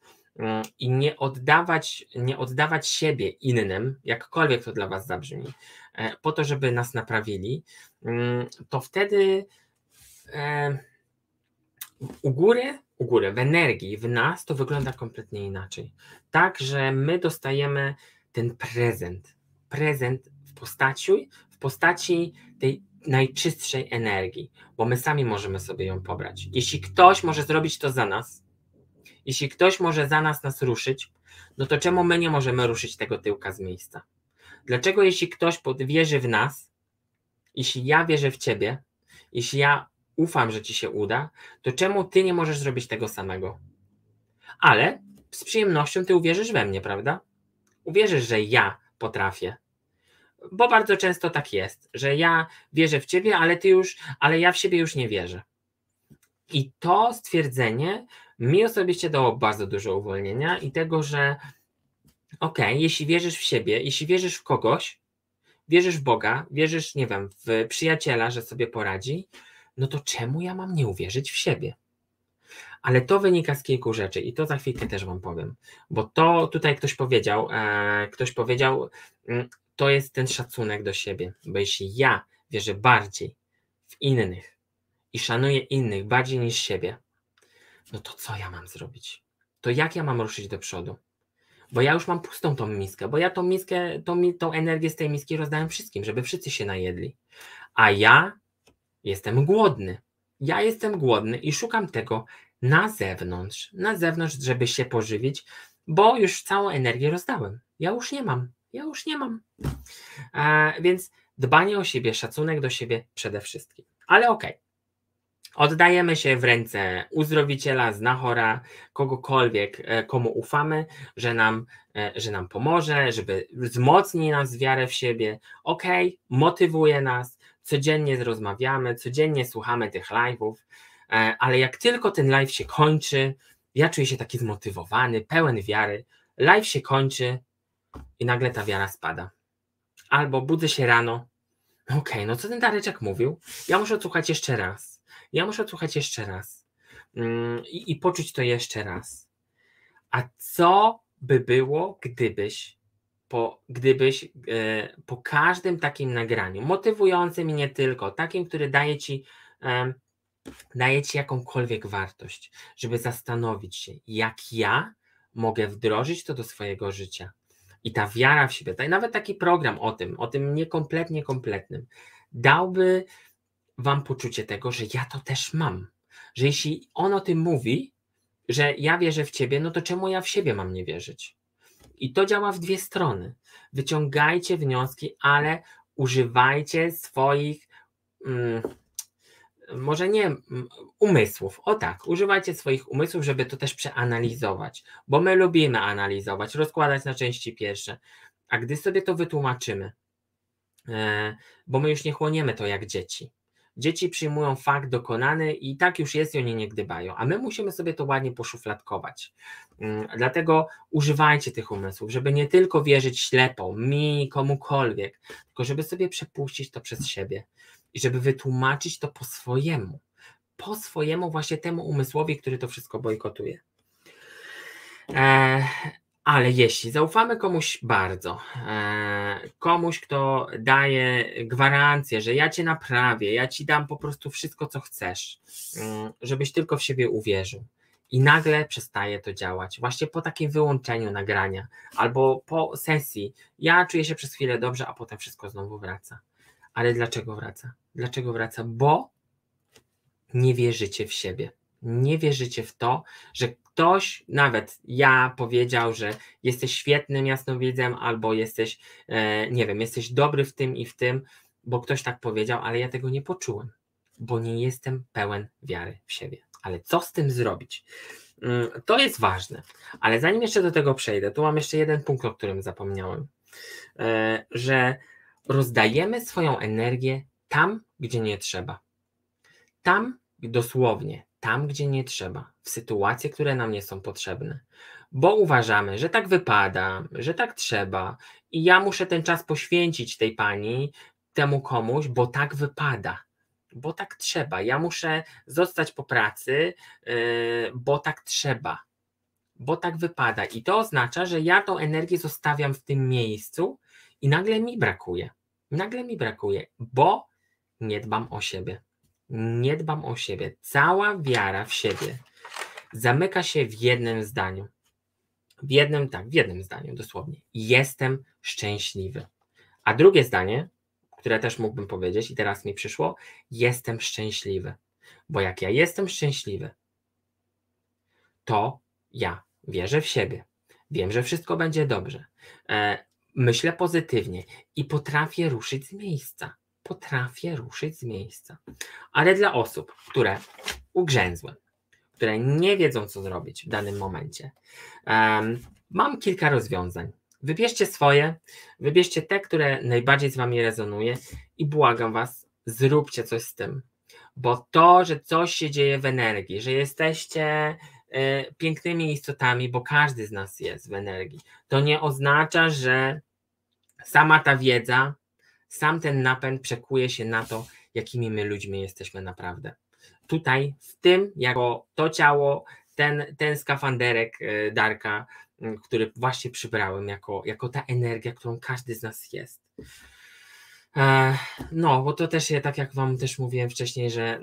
i nie oddawać, nie oddawać siebie innym, jakkolwiek to dla Was zabrzmi, e, po to, żeby nas naprawili, mm, to wtedy e, u góry, u góry, w energii, w nas to wygląda kompletnie inaczej. Tak, że my dostajemy ten prezent, prezent w postaci, w postaci tej najczystszej energii, bo my sami możemy sobie ją pobrać. Jeśli ktoś może zrobić to za nas, jeśli ktoś może za nas nas ruszyć, no to czemu my nie możemy ruszyć tego tyłka z miejsca? Dlaczego jeśli ktoś wierzy w nas, jeśli ja wierzę w ciebie, jeśli ja ufam, że ci się uda, to czemu ty nie możesz zrobić tego samego? Ale z przyjemnością ty uwierzysz we mnie, prawda? Uwierzysz, że ja potrafię. Bo bardzo często tak jest, że ja wierzę w ciebie, ale ty już, ale ja w siebie już nie wierzę. I to stwierdzenie mi osobiście dało bardzo dużo uwolnienia i tego, że ok, jeśli wierzysz w siebie, jeśli wierzysz w kogoś, wierzysz w Boga, wierzysz, nie wiem, w przyjaciela, że sobie poradzi, no to czemu ja mam nie uwierzyć w siebie? Ale to wynika z kilku rzeczy i to za chwilkę też Wam powiem, bo to tutaj ktoś powiedział, e, ktoś powiedział, mm, to jest ten szacunek do siebie, bo jeśli ja wierzę bardziej w innych i szanuję innych bardziej niż siebie, no to co ja mam zrobić? To jak ja mam ruszyć do przodu? Bo ja już mam pustą tą miskę, bo ja tą miskę, tą, tą energię z tej miski rozdałem wszystkim, żeby wszyscy się najedli. A ja jestem głodny. Ja jestem głodny i szukam tego na zewnątrz, na zewnątrz, żeby się pożywić, bo już całą energię rozdałem. Ja już nie mam. Ja już nie mam. E, więc dbanie o siebie, szacunek do siebie przede wszystkim. Ale okej. Okay. Oddajemy się w ręce uzdrowiciela, znachora, kogokolwiek, e, komu ufamy, że nam, e, że nam pomoże, żeby wzmocni nas wiarę w siebie. Ok, motywuje nas, codziennie rozmawiamy, codziennie słuchamy tych live'ów, e, ale jak tylko ten live się kończy, ja czuję się taki zmotywowany, pełen wiary. Live się kończy i nagle ta wiara spada. Albo budzę się rano. Okej, okay, no co ten Dareczek mówił? Ja muszę odsłuchać jeszcze raz ja muszę odsłuchać jeszcze raz mm, i, i poczuć to jeszcze raz. A co by było, gdybyś po, gdybyś e, po każdym takim nagraniu, motywującym i nie tylko, takim, który daje ci, daje ci jakąkolwiek wartość, żeby zastanowić się, jak ja mogę wdrożyć to do swojego życia. I ta wiara w siebie, nawet taki program o tym, o tym niekompletnie kompletnym, dałby wam poczucie tego, że ja to też mam. Że jeśli on o tym mówi, że ja wierzę w ciebie, no to czemu ja w siebie mam nie wierzyć? I to działa w dwie strony. Wyciągajcie wnioski, ale używajcie swoich, mm, może nie mm, umysłów, o tak, używajcie swoich umysłów, żeby to też przeanalizować, bo my lubimy analizować, rozkładać na części pierwsze. A gdy sobie to wytłumaczymy, e, bo my już nie chłoniemy to jak dzieci, Dzieci przyjmują fakt dokonany i tak już jest i oni nie gdybają, a my musimy sobie to ładnie poszufladkować. Mm, dlatego używajcie tych umysłów, żeby nie tylko wierzyć ślepo, mi, komukolwiek, tylko żeby sobie przepuścić to przez siebie i żeby wytłumaczyć to po swojemu. Po swojemu, właśnie temu umysłowi, który to wszystko bojkotuje. Ale jeśli zaufamy komuś bardzo, e, komuś, kto daje gwarancję, że ja cię naprawię, ja ci dam po prostu wszystko, co chcesz, mm, żebyś tylko w siebie uwierzył. I nagle przestaje to działać. Właśnie po takim wyłączeniu nagrania albo po sesji, ja czuję się przez chwilę dobrze, a potem wszystko znowu wraca. Ale dlaczego wraca? Dlaczego wraca? Bo nie wierzycie w siebie. Nie wierzycie w to, że ktoś, nawet ja powiedział, że jesteś świetnym jasnowidzem, albo jesteś, e, nie wiem, jesteś dobry w tym i w tym, bo ktoś tak powiedział, ale ja tego nie poczułem, bo nie jestem pełen wiary w siebie. Ale co z tym zrobić? Mm, to jest ważne, ale zanim jeszcze do tego przejdę, tu mam jeszcze jeden punkt, o którym zapomniałem, e, że rozdajemy swoją energię tam, gdzie nie trzeba. Tam dosłownie, tam, gdzie nie trzeba, w sytuacje, które nam nie są potrzebne, bo uważamy, że tak wypada, że tak trzeba i ja muszę ten czas poświęcić tej pani, temu komuś, bo tak wypada, bo tak trzeba. Ja muszę zostać po pracy, yy, bo tak trzeba, bo tak wypada. I to oznacza, że ja tą energię zostawiam w tym miejscu i nagle mi brakuje. Nagle mi brakuje, bo nie dbam o siebie nie dbam o siebie. Cała wiara w siebie zamyka się w jednym zdaniu. W jednym, tak, w jednym zdaniu dosłownie. Jestem szczęśliwy. A drugie zdanie, które też mógłbym powiedzieć i teraz mi przyszło, jestem szczęśliwy. Bo jak ja jestem szczęśliwy, to ja wierzę w siebie. Wiem, że wszystko będzie dobrze. E, myślę pozytywnie i potrafię ruszyć z miejsca potrafię ruszyć z miejsca. Ale dla osób, które ugrzęzły, które nie wiedzą, co zrobić w danym momencie, um, mam kilka rozwiązań. Wybierzcie swoje, wybierzcie te, które najbardziej z Wami rezonuje i błagam Was, zróbcie coś z tym. Bo to, że coś się dzieje w energii, że jesteście y, pięknymi istotami, bo każdy z nas jest w energii, to nie oznacza, że sama ta wiedza sam ten napęd przekuje się na to, jakimi my ludźmi jesteśmy naprawdę. Tutaj, w tym, jako to ciało, ten, ten skafanderek e, Darka, który właśnie przybrałem, jako, jako ta energia, którą każdy z nas jest. E, no, bo to też, tak jak Wam też mówiłem wcześniej, że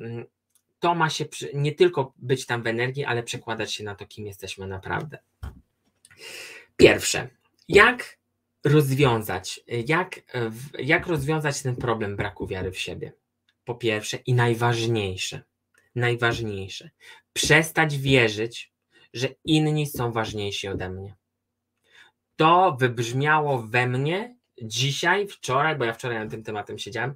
to ma się nie tylko być tam w energii, ale przekładać się na to, kim jesteśmy naprawdę. Pierwsze, jak rozwiązać, jak, jak rozwiązać ten problem braku wiary w siebie? Po pierwsze i najważniejsze, najważniejsze, przestać wierzyć, że inni są ważniejsi ode mnie. To wybrzmiało we mnie dzisiaj, wczoraj, bo ja wczoraj na tym tematem siedziałem,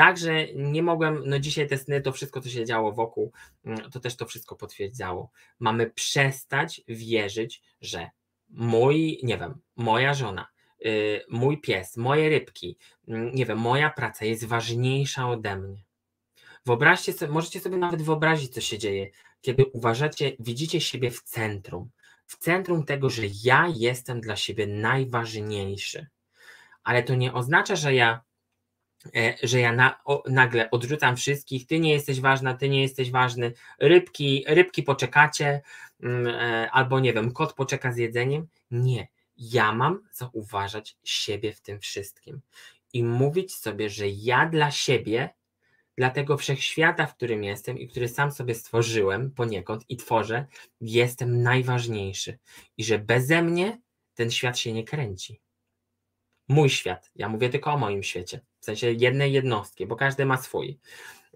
Także nie mogłem, no dzisiaj te sny, to wszystko, co się działo wokół, mm, to też to wszystko potwierdzało. Mamy przestać wierzyć, że mój, nie wiem, moja żona, mój pies, moje rybki, yy, nie wiem, moja praca jest ważniejsza ode mnie. Wyobraźcie sobie, możecie sobie nawet wyobrazić, co się dzieje, kiedy uważacie, widzicie siebie w centrum, w centrum tego, że ja jestem dla siebie najważniejszy. Ale to nie oznacza, że ja E, że ja na, o, nagle odrzucam wszystkich, ty nie jesteś ważna, ty nie jesteś ważny, rybki, rybki poczekacie, mm, e, albo nie wiem, kot poczeka z jedzeniem. Nie, ja mam zauważać siebie w tym wszystkim i mówić sobie, że ja dla siebie, dla tego wszechświata, w którym jestem i który sam sobie stworzyłem poniekąd i tworzę, jestem najważniejszy i że beze mnie ten świat się nie kręci. Mój świat, ja mówię tylko o moim świecie w sensie jednej jednostki, bo każdy ma swój.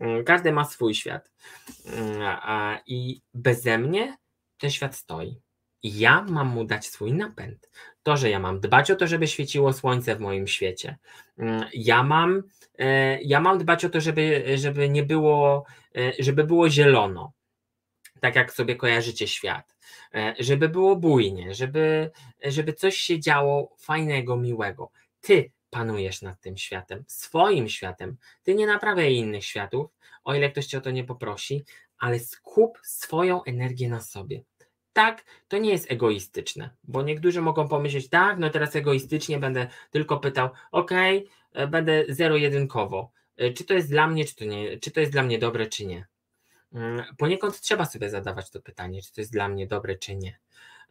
Mm, każdy ma swój świat. Mm, I beze mnie ten świat stoi. Ja mam mu dać swój napęd. To, że ja mam dbać o to, żeby świeciło słońce w moim świecie. Mm, ja mam, e, ja mam dbać o to, żeby, żeby nie było, e, żeby było zielono. Tak jak sobie kojarzycie świat. E, żeby było bujnie, żeby, żeby coś się działo fajnego, miłego. Ty panujesz nad tym światem, swoim światem. Ty nie naprawiaj innych światów, o ile ktoś cię o to nie poprosi, ale skup swoją energię na sobie. Tak, to nie jest egoistyczne, bo niektórzy mogą pomyśleć, tak, no teraz egoistycznie będę tylko pytał, ok, e, będę zero-jedynkowo, e, czy to jest dla mnie, czy to, nie, czy to jest dla mnie dobre, czy nie. Mm, poniekąd trzeba sobie zadawać to pytanie, czy to jest dla mnie dobre, czy nie,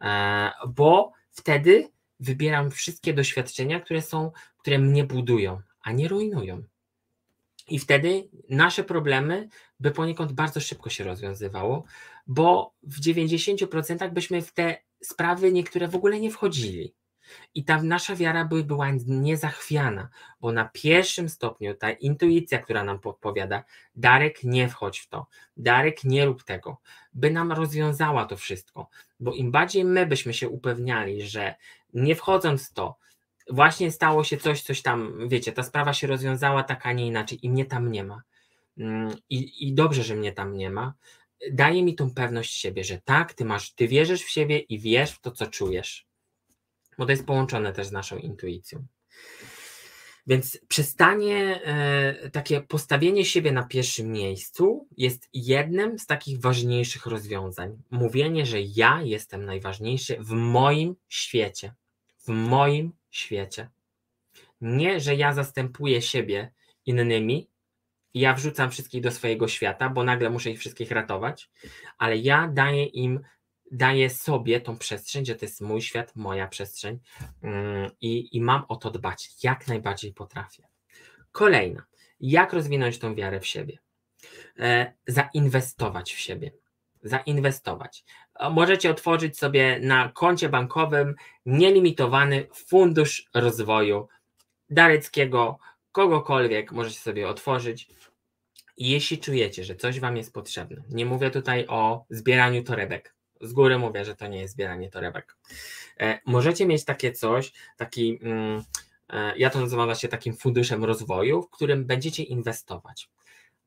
e, bo wtedy wybieram wszystkie doświadczenia, które są, które mnie budują, a nie rujnują. I wtedy nasze problemy by poniekąd bardzo szybko się rozwiązywało, bo w 90% byśmy w te sprawy niektóre w ogóle nie wchodzili. I ta nasza wiara by była niezachwiana, bo na pierwszym stopniu ta intuicja, która nam podpowiada, Darek, nie wchodź w to, Darek, nie rób tego, by nam rozwiązała to wszystko. Bo im bardziej my byśmy się upewniali, że nie wchodząc w to, właśnie stało się coś, coś tam, wiecie, ta sprawa się rozwiązała tak, a nie inaczej i mnie tam nie ma. Mm, I, I dobrze, że mnie tam nie ma. Daje mi tą pewność siebie, że tak, ty masz, ty wierzysz w siebie i wiesz w to, co czujesz. Bo to jest połączone też z naszą intuicją. Więc przestanie, e, takie postawienie siebie na pierwszym miejscu jest jednym z takich ważniejszych rozwiązań. Mówienie, że ja jestem najważniejszy w moim świecie w moim świecie. Nie, że ja zastępuję siebie innymi, ja wrzucam wszystkich do swojego świata, bo nagle muszę ich wszystkich ratować, ale ja daję im, daję sobie tą przestrzeń, że to jest mój świat, moja przestrzeń mm, i, i mam o to dbać, jak najbardziej potrafię. Kolejna, jak rozwinąć tą wiarę w siebie? E, zainwestować w siebie zainwestować. Możecie otworzyć sobie na koncie bankowym nielimitowany fundusz rozwoju Dareckiego, kogokolwiek możecie sobie otworzyć. Jeśli czujecie, że coś Wam jest potrzebne, nie mówię tutaj o zbieraniu torebek, z góry mówię, że to nie jest zbieranie torebek. E, możecie mieć takie coś, taki, mm, e, ja to nazywam właśnie takim funduszem rozwoju, w którym będziecie inwestować.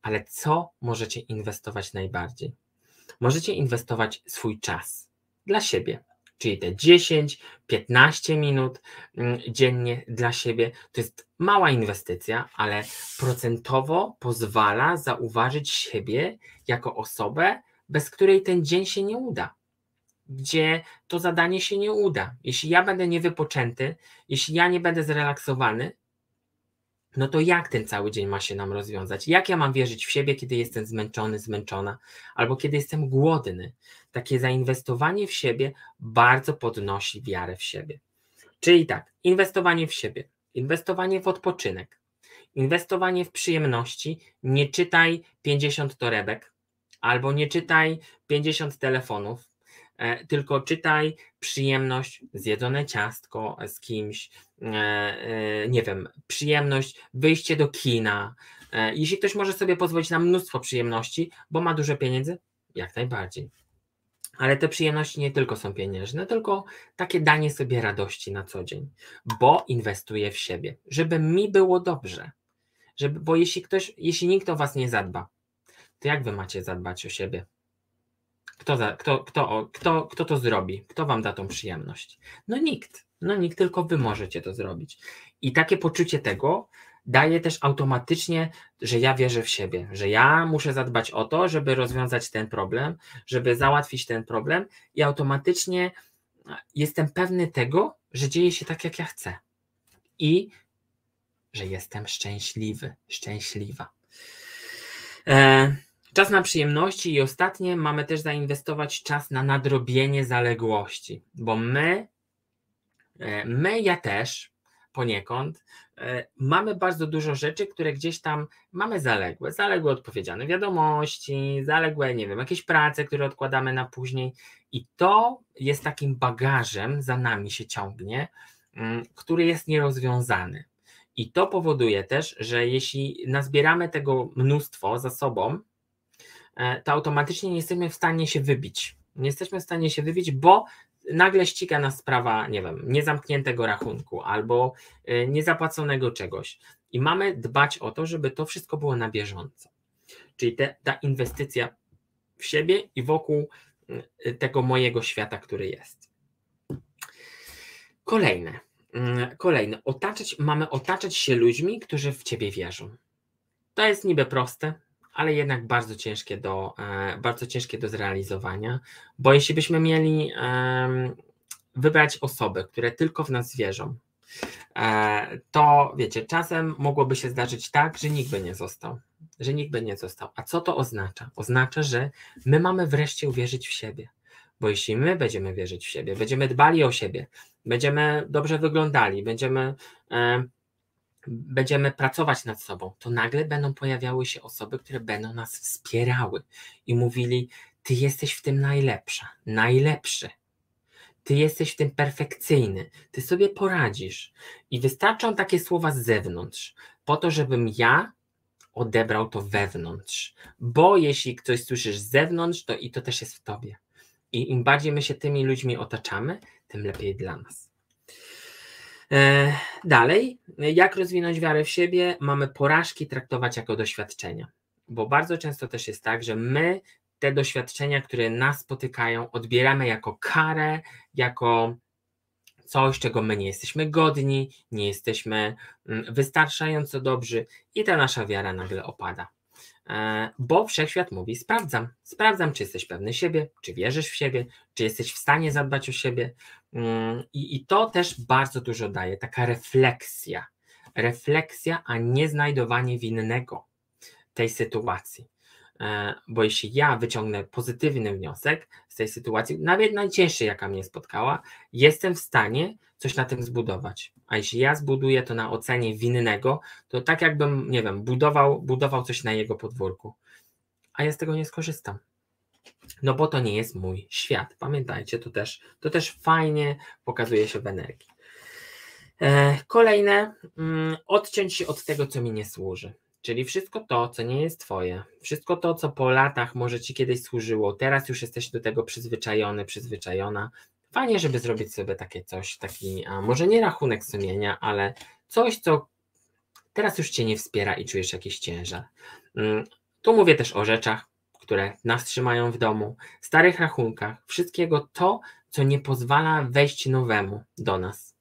Ale co możecie inwestować najbardziej? możecie inwestować swój czas dla siebie. Czyli te 10-15 minut mm, dziennie dla siebie to jest mała inwestycja, ale procentowo pozwala zauważyć siebie jako osobę, bez której ten dzień się nie uda gdzie to zadanie się nie uda. Jeśli ja będę niewypoczęty, jeśli ja nie będę zrelaksowany, no to jak ten cały dzień ma się nam rozwiązać? Jak ja mam wierzyć w siebie, kiedy jestem zmęczony, zmęczona, albo kiedy jestem głodny? Takie zainwestowanie w siebie bardzo podnosi wiarę w siebie. Czyli tak, inwestowanie w siebie, inwestowanie w odpoczynek, inwestowanie w przyjemności. Nie czytaj 50 torebek, albo nie czytaj 50 telefonów, tylko czytaj przyjemność, zjedzone ciastko z kimś, e, e, nie wiem, przyjemność, wyjście do kina. Jeśli ktoś może sobie pozwolić na mnóstwo przyjemności, bo ma dużo pieniędzy, jak najbardziej. Ale te przyjemności nie tylko są pieniężne, tylko takie danie sobie radości na co dzień, bo inwestuję w siebie, żeby mi było dobrze. Żeby, bo jeśli ktoś, jeśli nikt o was nie zadba, to jak wy macie zadbać o siebie? Kto, za, kto, kto, kto, kto to zrobi? Kto wam da tą przyjemność? No nikt. No nikt, tylko wy możecie to zrobić. I takie poczucie tego daje też automatycznie, że ja wierzę w siebie, że ja muszę zadbać o to, żeby rozwiązać ten problem, żeby załatwić ten problem i automatycznie jestem pewny tego, że dzieje się tak, jak ja chcę. I że jestem szczęśliwy, szczęśliwa. E, czas na przyjemności i ostatnie mamy też zainwestować czas na nadrobienie zaległości, bo my, e, my, ja też poniekąd, e, mamy bardzo dużo rzeczy, które gdzieś tam mamy zaległe, zaległe odpowiedziane wiadomości, zaległe, nie wiem, jakieś prace, które odkładamy na później i to jest takim bagażem, za nami się ciągnie, mm, który jest nierozwiązany. I to powoduje też, że jeśli nazbieramy tego mnóstwo za sobą, to automatycznie nie jesteśmy w stanie się wybić. Nie jesteśmy w stanie się wybić, bo nagle ściga nas sprawa, nie wiem, niezamkniętego rachunku albo e, niezapłaconego czegoś. I mamy dbać o to, żeby to wszystko było na bieżąco. Czyli te, ta inwestycja w siebie i wokół e, tego mojego świata, który jest. Kolejne. Mm, kolejne. Otaczać, mamy otaczać się ludźmi, którzy w ciebie wierzą. To jest niby proste, ale jednak bardzo ciężkie do, e, bardzo ciężkie do zrealizowania, bo jeśli byśmy mieli wybrać osoby, które tylko w nas wierzą, e, to wiecie, czasem mogłoby się zdarzyć tak, że nikt by nie został, że nikt by nie został. A co to oznacza? Oznacza, że my mamy wreszcie uwierzyć w siebie. Bo jeśli my będziemy wierzyć w siebie, będziemy dbali o siebie, będziemy dobrze wyglądali, będziemy, będziemy pracować nad sobą, to nagle będą pojawiały się osoby, które będą nas wspierały i mówili: Ty jesteś w tym najlepsza, najlepszy. Ty jesteś w tym perfekcyjny, ty sobie poradzisz. I wystarczą takie słowa z zewnątrz, po to, żebym ja odebrał to wewnątrz. Bo jeśli ktoś słyszysz z zewnątrz, to i to też jest w tobie. I im bardziej my się tymi ludźmi otaczamy, tym lepiej dla nas. E, dalej, jak rozwinąć wiarę w siebie? Mamy porażki traktować jako doświadczenia, bo bardzo często też jest tak, że my te doświadczenia, które nas spotykają, odbieramy jako karę, jako coś, czego my nie jesteśmy godni, nie jesteśmy mm, wystarczająco dobrzy i ta nasza wiara nagle opada. E, bo wszechświat mówi: sprawdzam, sprawdzam, czy jesteś pewny siebie, czy wierzysz w siebie, czy jesteś w stanie zadbać o siebie. Mm, I, i to też bardzo dużo daje, taka refleksja. Refleksja, a nie znajdowanie winnego tej sytuacji. E, bo jeśli ja wyciągnę pozytywny wniosek z tej sytuacji, nawet najcięższy, jaka mnie spotkała, jestem w stanie coś na tym zbudować. A jeśli ja zbuduję to na ocenie winnego, to tak jakbym, nie wiem, budował, budował coś na jego podwórku, a ja z tego nie skorzystam. No bo to nie jest mój świat. Pamiętajcie, to też, to też fajnie pokazuje się w energii. E, kolejne, mm, odciąć się od tego, co mi nie służy. Czyli wszystko to, co nie jest Twoje, wszystko to, co po latach może Ci kiedyś służyło, teraz już jesteś do tego przyzwyczajony, przyzwyczajona. Fajnie, żeby zrobić sobie takie coś, taki, a może nie rachunek sumienia, ale coś, co teraz już Cię nie wspiera i czujesz jakiś ciężar. Mm, tu mówię też o rzeczach, które nas trzymają w domu, starych rachunkach, wszystkiego to, co nie pozwala wejść nowemu do nas.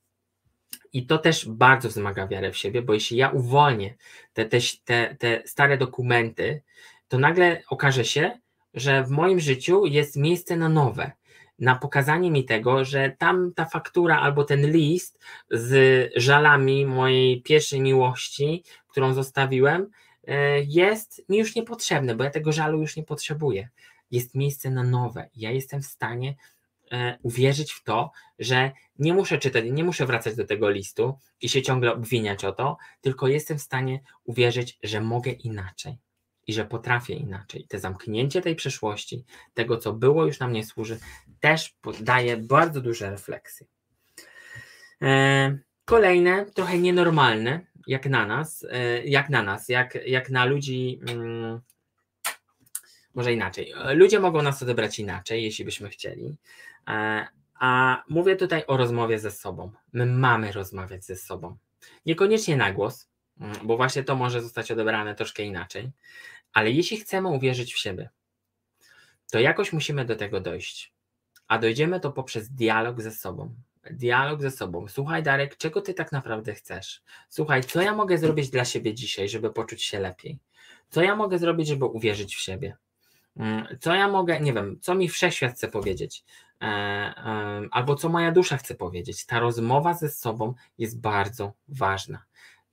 I to też bardzo wzmaga wiarę w siebie, bo jeśli ja uwolnię te, te, te, te stare dokumenty, to nagle okaże się, że w moim życiu jest miejsce na nowe, na pokazanie mi tego, że tam ta faktura albo ten list z żalami mojej pierwszej miłości, którą zostawiłem, e, jest mi już niepotrzebny, bo ja tego żalu już nie potrzebuję. Jest miejsce na nowe. Ja jestem w stanie E, uwierzyć w to, że nie muszę czytać, nie muszę wracać do tego listu i się ciągle obwiniać o to, tylko jestem w stanie uwierzyć, że mogę inaczej. I że potrafię inaczej. Te zamknięcie tej przeszłości, tego co było już nam nie służy, też daje bardzo duże refleksje. E, kolejne, trochę nienormalne, jak na nas, e, jak na nas, jak, jak na ludzi, mm, może inaczej. Ludzie mogą nas odebrać inaczej, jeśli byśmy chcieli. E, a mówię tutaj o rozmowie ze sobą. My mamy rozmawiać ze sobą. Niekoniecznie na głos, bo właśnie to może zostać odebrane troszkę inaczej, ale jeśli chcemy uwierzyć w siebie, to jakoś musimy do tego dojść. A dojdziemy to poprzez dialog ze sobą. Dialog ze sobą. Słuchaj, Darek, czego ty tak naprawdę chcesz? Słuchaj, co ja mogę zrobić dla siebie dzisiaj, żeby poczuć się lepiej? Co ja mogę zrobić, żeby uwierzyć w siebie? Mm, co ja mogę, nie wiem, co mi wszechświat chce powiedzieć, e, e, albo co moja dusza chce powiedzieć. Ta rozmowa ze sobą jest bardzo ważna.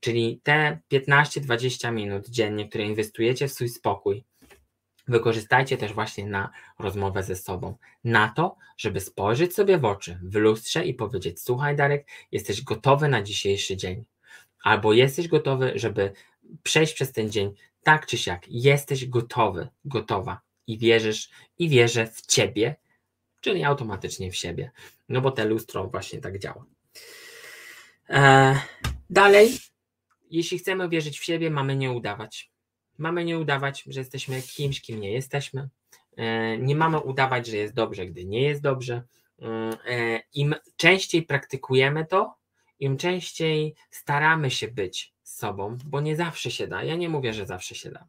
Czyli te 15-20 minut dziennie, które inwestujecie w swój spokój, wykorzystajcie też właśnie na rozmowę ze sobą. Na to, żeby spojrzeć sobie w oczy, w lustrze i powiedzieć: Słuchaj, Darek, jesteś gotowy na dzisiejszy dzień. Albo jesteś gotowy, żeby przejść przez ten dzień tak czy siak. Jesteś gotowy, gotowa i wierzysz, i wierzę w ciebie, czyli automatycznie w siebie. No bo te lustro właśnie tak działa. E, dalej, jeśli chcemy wierzyć w siebie, mamy nie udawać. Mamy nie udawać, że jesteśmy kimś, kim nie jesteśmy. E, nie mamy udawać, że jest dobrze, gdy nie jest dobrze. E, Im częściej praktykujemy to, im częściej staramy się być sobą, bo nie zawsze się da. Ja nie mówię, że zawsze się da.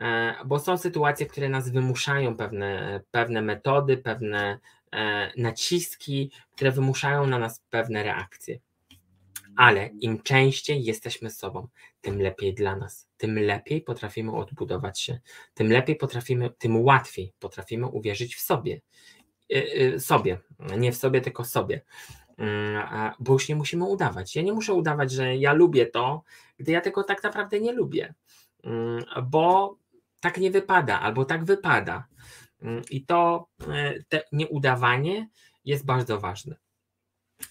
E, bo są sytuacje, które nas wymuszają pewne, pewne metody, pewne e, naciski, które wymuszają na nas pewne reakcje. Ale im częściej jesteśmy sobą, tym lepiej dla nas, tym lepiej potrafimy odbudować się, tym lepiej potrafimy, tym łatwiej potrafimy uwierzyć w sobie. E, sobie, nie w sobie, tylko sobie. Mm, bo już nie musimy udawać. Ja nie muszę udawać, że ja lubię to, gdy ja tego tak naprawdę nie lubię. Mm, bo tak nie wypada, albo tak wypada. Mm, I to e, te nieudawanie jest bardzo ważne.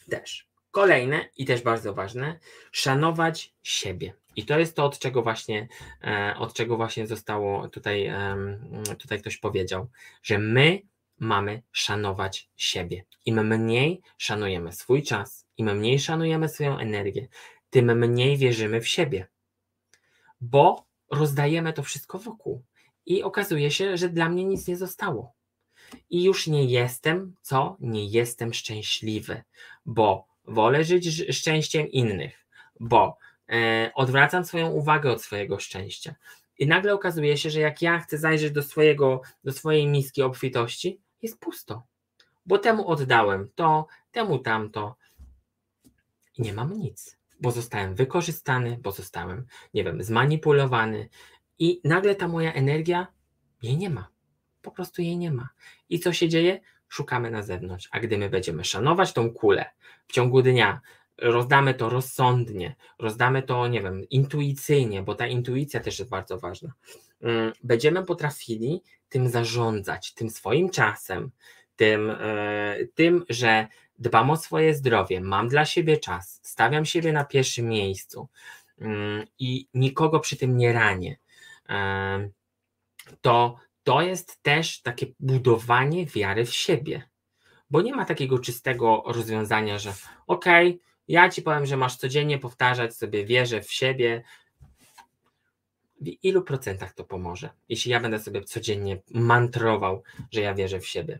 Też. Kolejne i też bardzo ważne, szanować siebie. I to jest to, od czego właśnie, e, od czego właśnie zostało tutaj, tutaj ktoś powiedział, że my mamy szanować siebie. Im mniej szanujemy swój czas, im mniej szanujemy swoją energię, tym mniej wierzymy w siebie. Bo rozdajemy to wszystko wokół. I okazuje się, że dla mnie nic nie zostało. I już nie jestem, co? Nie jestem szczęśliwy, bo wolę żyć szczęściem innych, bo e, odwracam swoją uwagę od swojego szczęścia. I nagle okazuje się, że jak ja chcę zajrzeć do, swojego, do swojej miski obfitości, jest pusto. Bo temu oddałem to, temu tamto. I nie mam nic, bo zostałem wykorzystany, bo zostałem, nie wiem, zmanipulowany, i nagle ta moja energia jej nie ma. Po prostu jej nie ma. I co się dzieje? Szukamy na zewnątrz. A gdy my będziemy szanować tą kulę w ciągu dnia, rozdamy to rozsądnie, rozdamy to, nie wiem, intuicyjnie, bo ta intuicja też jest bardzo ważna. Mm, będziemy potrafili tym zarządzać, tym swoim czasem, tym, e, tym, że dbam o swoje zdrowie, mam dla siebie czas, stawiam siebie na pierwszym miejscu mm, i nikogo przy tym nie ranię to to jest też takie budowanie wiary w siebie. Bo nie ma takiego czystego rozwiązania, że okej, okay, ja ci powiem, że masz codziennie powtarzać sobie wierzę w siebie. W ilu procentach to pomoże? Jeśli ja będę sobie codziennie mantrował, że ja wierzę w siebie.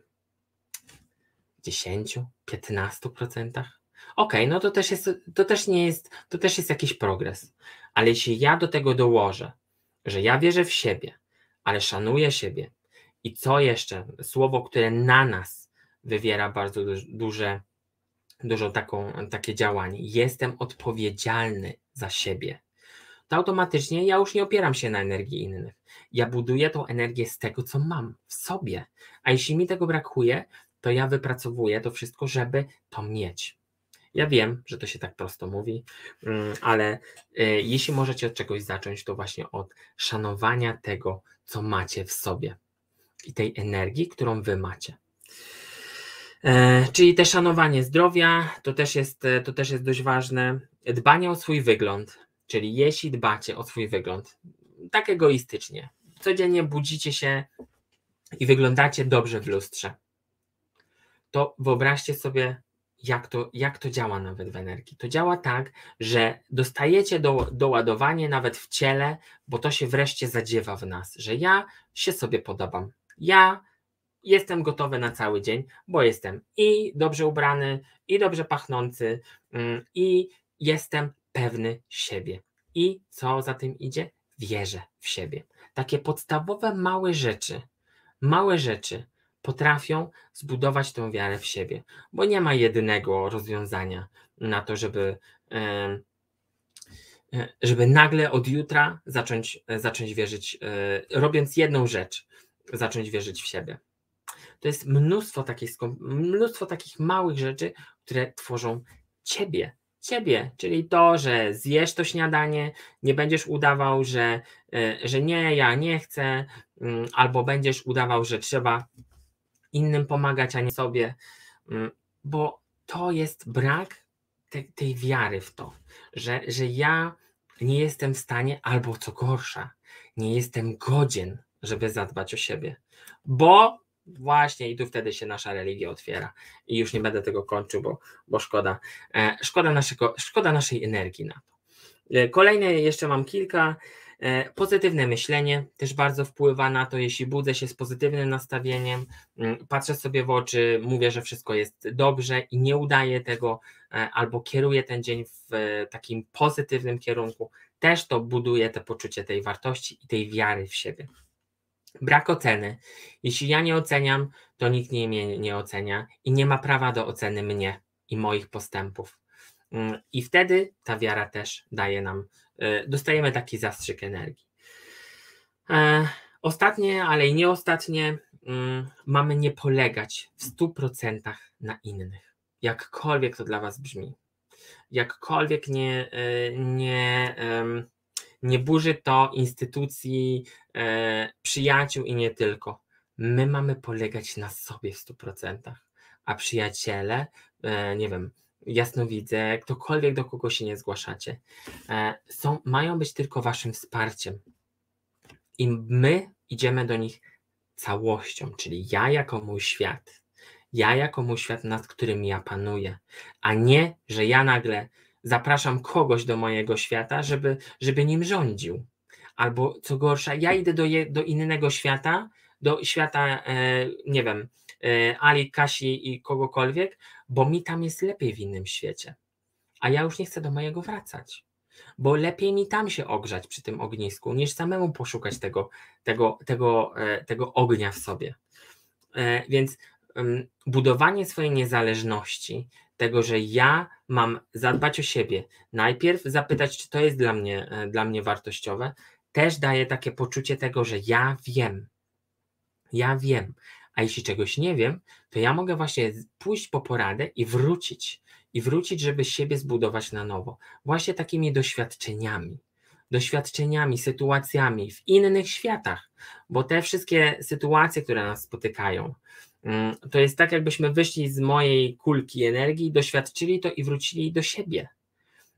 10, 15 procentach? Okej, okay, no to też jest, to też nie jest, to też jest jakiś progres. Ale jeśli ja do tego dołożę, że ja wierzę w siebie, ale szanuję siebie. I co jeszcze? Słowo, które na nas wywiera bardzo duże, dużo taką, takie działanie. Jestem odpowiedzialny za siebie. To automatycznie ja już nie opieram się na energii innych. Ja buduję tą energię z tego, co mam w sobie. A jeśli mi tego brakuje, to ja wypracowuję to wszystko, żeby to mieć. Ja wiem, że to się tak prosto mówi, mm, ale y, jeśli możecie od czegoś zacząć, to właśnie od szanowania tego, co macie w sobie i tej energii, którą wy macie. E, czyli te szanowanie zdrowia to też, jest, to też jest dość ważne. Dbanie o swój wygląd, czyli jeśli dbacie o swój wygląd, tak egoistycznie. Codziennie budzicie się i wyglądacie dobrze w lustrze. To wyobraźcie sobie, jak to, jak to działa nawet w energii. To działa tak, że dostajecie do, doładowanie nawet w ciele, bo to się wreszcie zadziewa w nas, że ja się sobie podobam. Ja jestem gotowy na cały dzień, bo jestem i dobrze ubrany, i dobrze pachnący, mm, i jestem pewny siebie. I co za tym idzie? Wierzę w siebie. Takie podstawowe małe rzeczy, małe rzeczy potrafią zbudować tą wiarę w siebie, bo nie ma jedynego rozwiązania na to, żeby, żeby nagle od jutra zacząć, zacząć wierzyć, e, robiąc jedną rzecz, zacząć wierzyć w siebie. To jest mnóstwo takich, mnóstwo takich małych rzeczy, które tworzą ciebie, ciebie, czyli to, że zjesz to śniadanie, nie będziesz udawał, że, e, że nie, ja nie chcę, mm, albo będziesz udawał, że trzeba innym pomagać, a nie sobie, mm, bo to jest brak te, tej wiary w to, że, że ja nie jestem w stanie, albo co gorsza, nie jestem godzien, żeby zadbać o siebie, bo właśnie i tu wtedy się nasza religia otwiera i już nie będę tego kończył, bo, bo szkoda, e, szkoda, naszego, szkoda naszej energii na to. E, kolejne jeszcze mam kilka, E, pozytywne myślenie też bardzo wpływa na to, jeśli budzę się z pozytywnym nastawieniem, mm, patrzę sobie w oczy, mówię, że wszystko jest dobrze i nie udaję tego, albo kieruję ten dzień w takim pozytywnym kierunku, też to buduje te poczucie tej wartości i tej wiary w siebie. Brak oceny. Jeśli ja nie oceniam, to nikt mnie nie ocenia i nie ma prawa do oceny mnie i moich postępów. Mm, I wtedy ta wiara też daje nam E, dostajemy taki zastrzyk energii. E, ostatnie, ale i nie ostatnie, mm, mamy nie polegać w 100% na innych. Jakkolwiek to dla Was brzmi. Jakkolwiek nie, e, nie, nie burzy to instytucji, przyjaciół i nie tylko. My mamy polegać na sobie w 100%, a przyjaciele, nie wiem, jasnowidzę, ktokolwiek do kogo się nie zgłaszacie, e, są, mają być tylko waszym wsparciem. I my idziemy do nich całością, czyli ja jako mój świat, ja jako mój świat, nad którym ja panuję, a nie, że ja nagle zapraszam kogoś do mojego świata, żeby, żeby nim rządził. Albo co gorsza, ja idę do, je, do innego świata, do świata, e, nie wiem, e, Ali, Kasi i kogokolwiek, bo mi tam jest lepiej w innym świecie. A ja już nie chcę do mojego wracać, bo lepiej mi tam się ogrzać przy tym ognisku, niż samemu poszukać tego, tego, tego, e, tego ognia w sobie. E, więc budowanie swojej niezależności, tego, że ja mam zadbać o siebie, najpierw zapytać, czy to jest dla mnie, e, dla mnie wartościowe, też daje takie poczucie tego, że ja wiem. Ja wiem, a jeśli czegoś nie wiem, to ja mogę właśnie pójść po poradę i wrócić. I wrócić, żeby siebie zbudować na nowo. Właśnie takimi doświadczeniami. Doświadczeniami, sytuacjami w innych światach, bo te wszystkie sytuacje, które nas spotykają, to jest tak, jakbyśmy wyszli z mojej kulki energii, doświadczyli to i wrócili do siebie.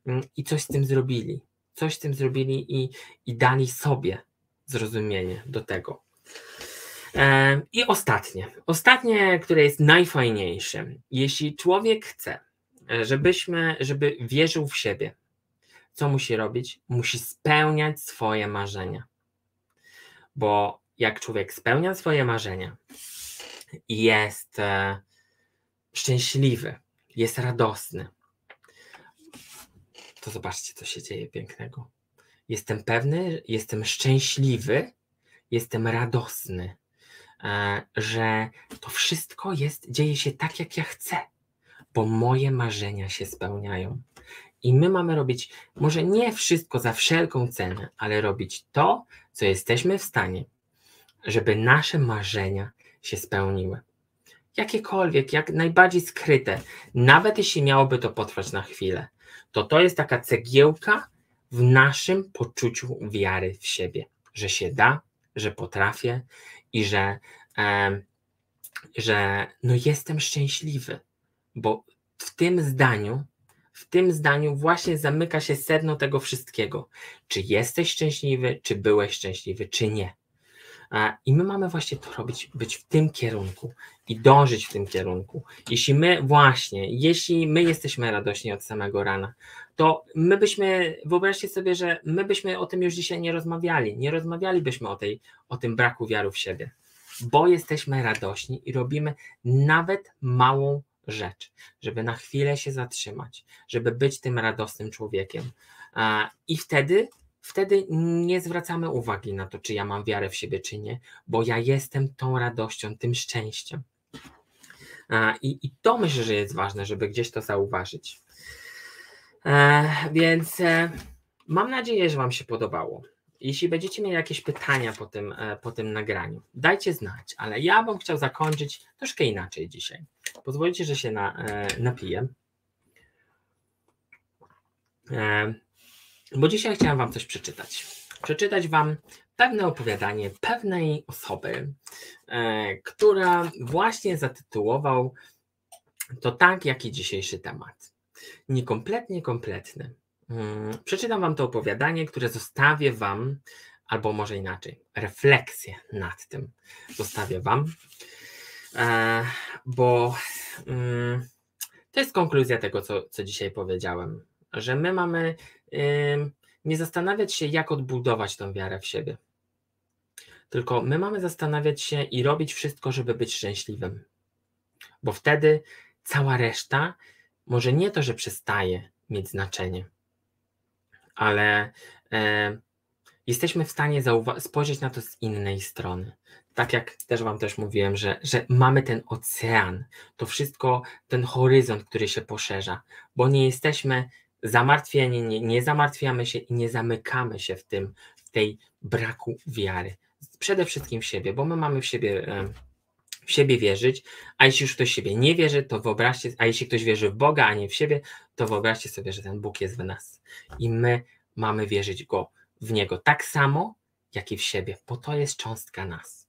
Mm, I coś z tym zrobili. Coś z tym zrobili i, i dali sobie zrozumienie do tego. I ostatnie, ostatnie, które jest najfajniejsze. Jeśli człowiek chce, żebyśmy, żeby wierzył w siebie, co musi robić? Musi spełniać swoje marzenia. Bo jak człowiek spełnia swoje marzenia jest e, szczęśliwy, jest radosny, to zobaczcie, co się dzieje pięknego. Jestem pewny, jestem szczęśliwy, jestem radosny. E, że to wszystko jest, dzieje się tak, jak ja chcę, bo moje marzenia się spełniają. I my mamy robić, może nie wszystko za wszelką cenę, ale robić to, co jesteśmy w stanie, żeby nasze marzenia się spełniły. Jakiekolwiek, jak najbardziej skryte, nawet jeśli miałoby to potrwać na chwilę, to to jest taka cegiełka w naszym poczuciu wiary w siebie, że się da, że potrafię i że, e, że no jestem szczęśliwy, bo w tym zdaniu, w tym zdaniu właśnie zamyka się sedno tego wszystkiego. Czy jesteś szczęśliwy, czy byłeś szczęśliwy, czy nie. I my mamy właśnie to robić, być w tym kierunku i dążyć w tym kierunku. Jeśli my właśnie, jeśli my jesteśmy radośni od samego rana, to my byśmy, wyobraźcie sobie, że my byśmy o tym już dzisiaj nie rozmawiali, nie rozmawialibyśmy o, tej, o tym braku wiary w siebie, bo jesteśmy radośni i robimy nawet małą rzecz, żeby na chwilę się zatrzymać, żeby być tym radosnym człowiekiem. I wtedy wtedy nie zwracamy uwagi na to, czy ja mam wiarę w siebie, czy nie, bo ja jestem tą radością, tym szczęściem. I, i to myślę, że jest ważne, żeby gdzieś to zauważyć. E, więc e, mam nadzieję, że Wam się podobało. Jeśli będziecie mieli jakieś pytania po tym, e, po tym nagraniu, dajcie znać, ale ja bym chciał zakończyć troszkę inaczej dzisiaj. Pozwolicie, że się na, napiję. Bo dzisiaj chciałem Wam coś przeczytać. Przeczytać Wam pewne opowiadanie pewnej osoby, e, która właśnie zatytułował to tak, jak i dzisiejszy temat. Niekompletnie kompletny. Hmm, przeczytam Wam to opowiadanie, które zostawię Wam, albo może inaczej, refleksję nad tym zostawię Wam, e, bo mm, to jest konkluzja tego, co, co dzisiaj powiedziałem, że my mamy nie zastanawiać się, jak odbudować tą wiarę w siebie. Tylko my mamy zastanawiać się i robić wszystko, żeby być szczęśliwym. Bo wtedy cała reszta może nie to, że przestaje mieć znaczenie, ale e, jesteśmy w stanie spojrzeć na to z innej strony. Tak jak też Wam też mówiłem, że, że mamy ten ocean, to wszystko, ten horyzont, który się poszerza, bo nie jesteśmy zamartwieni, nie, nie zamartwiamy się i nie zamykamy się w tym, w tej braku wiary. Przede wszystkim w siebie, bo my mamy w siebie w siebie wierzyć, a jeśli już ktoś w siebie nie wierzy, to wyobraźcie, a jeśli ktoś wierzy w Boga, a nie w siebie, to wyobraźcie sobie, że ten Bóg jest w nas. I my mamy wierzyć go w Niego tak samo, jak i w siebie, bo to jest cząstka nas.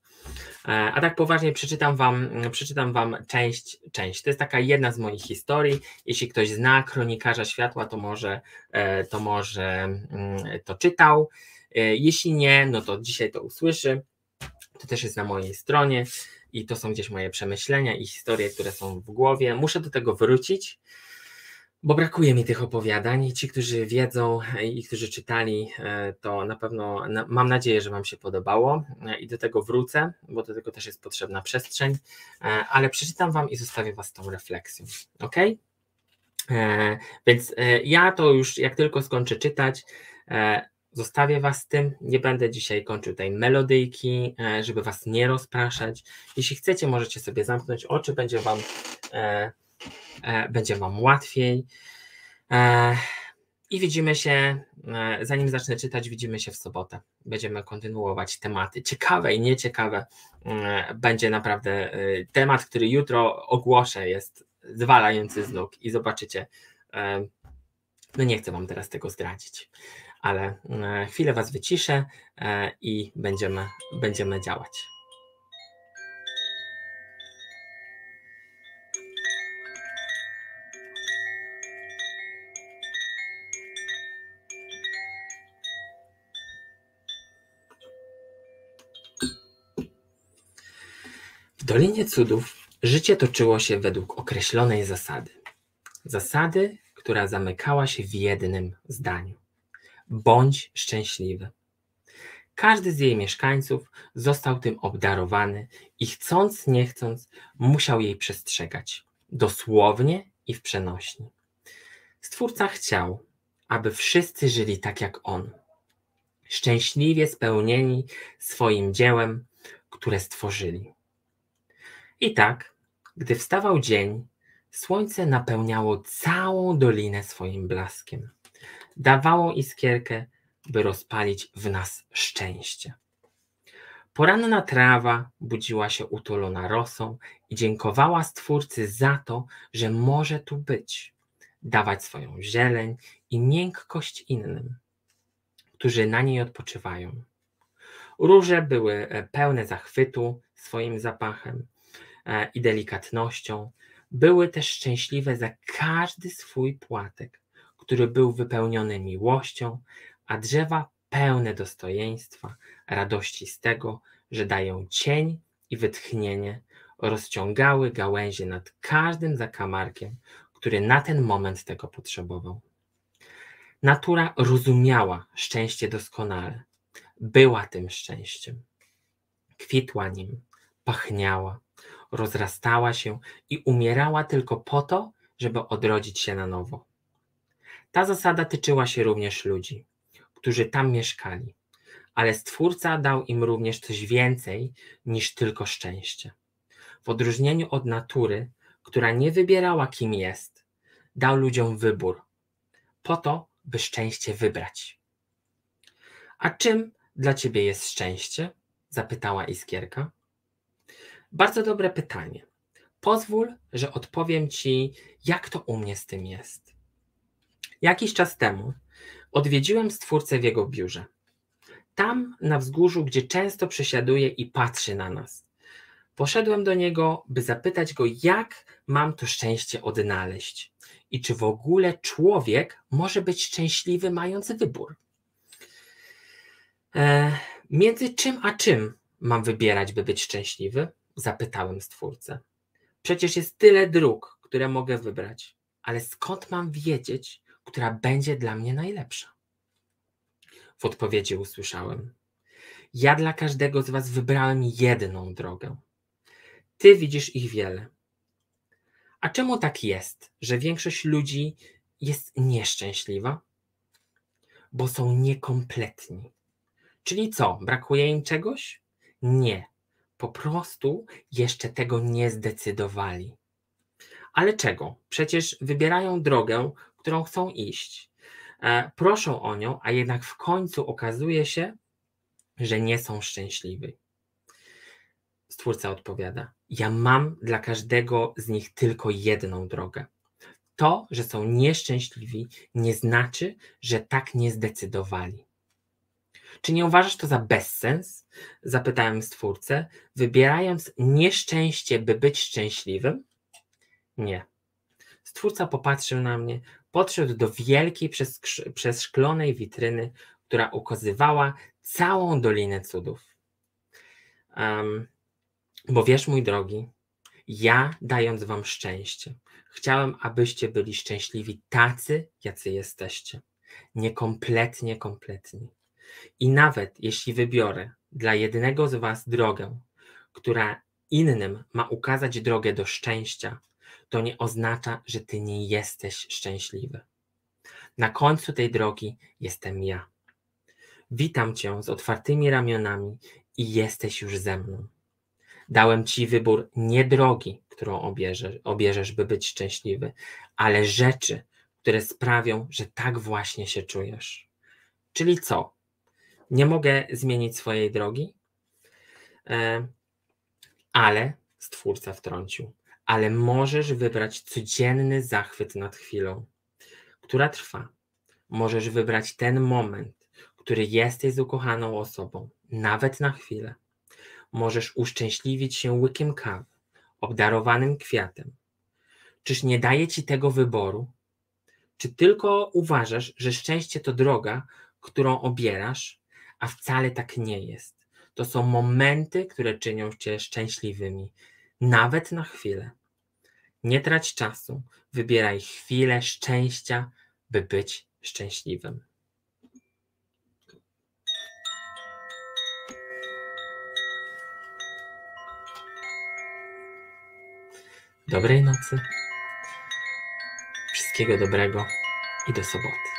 E, a tak poważnie przeczytam wam, przeczytam wam część, część. To jest taka jedna z moich historii. Jeśli ktoś zna kronikarza światła, to może, e, to może mm, to czytał. E, jeśli nie, no to dzisiaj to usłyszy. To też jest na mojej stronie i to są gdzieś moje przemyślenia i historie, które są w głowie. Muszę do tego wrócić bo brakuje mi tych opowiadań. Ci, którzy wiedzą i którzy czytali, e, to na pewno mam nadzieję, że Wam się podobało e, i do tego wrócę, bo do tego też jest potrzebna przestrzeń, e, ale przeczytam Wam i zostawię Was tą refleksją. Ok? Więc ja to już, jak tylko skończę czytać, zostawię Was z tym. Nie będę dzisiaj kończył tej melodyjki, żeby Was nie rozpraszać. Jeśli chcecie, możecie sobie zamknąć oczy, będzie Wam E, będzie Wam łatwiej. E, I widzimy się, e, zanim zacznę czytać, widzimy się w sobotę. Będziemy kontynuować tematy ciekawe i nieciekawe. Będzie naprawdę temat, który jutro ogłoszę, jest zwalający z nóg i zobaczycie. No nie chcę Wam teraz tego zdradzić, ale chwilę Was wyciszę i będziemy, będziemy działać. Dolinie Cudów życie toczyło się według określonej zasady. Zasady, która zamykała się w jednym zdaniu: bądź szczęśliwy. Każdy z jej mieszkańców został tym obdarowany i chcąc, nie chcąc, musiał jej przestrzegać, dosłownie i w przenośni. Stwórca chciał, aby wszyscy żyli tak jak on, szczęśliwie spełnieni swoim dziełem, które stworzyli. I tak, gdy wstawał dzień, słońce napełniało całą dolinę swoim blaskiem. Dawało iskierkę, by rozpalić w nas szczęście. Poranna trawa budziła się utulona rosą i dziękowała Stwórcy za to, że może tu być, dawać swoją zieleń i miękkość innym, którzy na niej odpoczywają. Róże były pełne zachwytu swoim zapachem, E, i delikatnością. Były też szczęśliwe za każdy swój płatek, który był wypełniony miłością, a drzewa pełne dostojeństwa, radości z tego, że dają cień i wytchnienie, rozciągały gałęzie nad każdym zakamarkiem, który na ten moment tego potrzebował. Natura rozumiała szczęście doskonale, była tym szczęściem. Kwitła nim, pachniała, rozrastała się i umierała tylko po to, żeby odrodzić się na nowo. Ta zasada tyczyła się również ludzi, którzy tam mieszkali, ale Stwórca dał im również coś więcej niż tylko szczęście. W odróżnieniu od natury, która nie wybierała, kim jest, dał ludziom wybór, po to, by szczęście wybrać. A czym dla ciebie jest szczęście? zapytała Iskierka. Bardzo dobre pytanie. Pozwól, że odpowiem ci, jak to u mnie z tym jest. Jakiś czas temu odwiedziłem stwórcę w jego biurze. Tam, na wzgórzu, gdzie często przesiaduje i patrzy na nas. Poszedłem do niego, by zapytać go, jak mam to szczęście odnaleźć i czy w ogóle człowiek może być szczęśliwy, mając wybór. E, między czym a czym mam wybierać, by być szczęśliwy? Zapytałem stwórcę. Przecież jest tyle dróg, które mogę wybrać, ale skąd mam wiedzieć, która będzie dla mnie najlepsza? W odpowiedzi usłyszałem: Ja dla każdego z Was wybrałem jedną drogę. Ty widzisz ich wiele. A czemu tak jest, że większość ludzi jest nieszczęśliwa? Bo są niekompletni. Czyli co, brakuje im czegoś? Nie, po prostu jeszcze tego nie zdecydowali. Ale czego? Przecież wybierają drogę, którą chcą iść. E, proszą o nią, a jednak w końcu okazuje się, że nie są szczęśliwi. Stwórca odpowiada: Ja mam dla każdego z nich tylko jedną drogę. To, że są nieszczęśliwi, nie znaczy, że tak nie zdecydowali. Czy nie uważasz to za bezsens? Zapytałem stwórcę, wybierając nieszczęście, by być szczęśliwym? Nie. Stwórca popatrzył na mnie, podszedł do wielkiej przeszklonej witryny, która ukazywała całą Dolinę Cudów. Um, bo wiesz, mój drogi, ja dając wam szczęście, chciałem, abyście byli szczęśliwi tacy, jacy jesteście. Niekompletnie kompletni. I nawet jeśli wybiorę dla jednego z Was drogę, która innym ma ukazać drogę do szczęścia, to nie oznacza, że Ty nie jesteś szczęśliwy. Na końcu tej drogi jestem ja. Witam Cię z otwartymi ramionami i jesteś już ze mną. Dałem Ci wybór nie drogi, którą obierzesz, obierzesz, by być szczęśliwy, ale rzeczy, które sprawią, że tak właśnie się czujesz. Czyli co? Nie mogę zmienić swojej drogi, e, ale stwórca wtrącił. Ale możesz wybrać codzienny zachwyt nad chwilą, która trwa. Możesz wybrać ten moment, który jesteś z ukochaną osobą, nawet na chwilę. Możesz uszczęśliwić się łykiem kawy, obdarowanym kwiatem. Czyż nie daje ci tego wyboru? Czy tylko uważasz, że szczęście to droga, którą obierasz, a wcale tak nie jest. To są momenty, które czynią cię szczęśliwymi, nawet na chwilę. Nie trać czasu, wybieraj chwilę szczęścia, by być szczęśliwym. Dobrej nocy, wszystkiego dobrego i do soboty.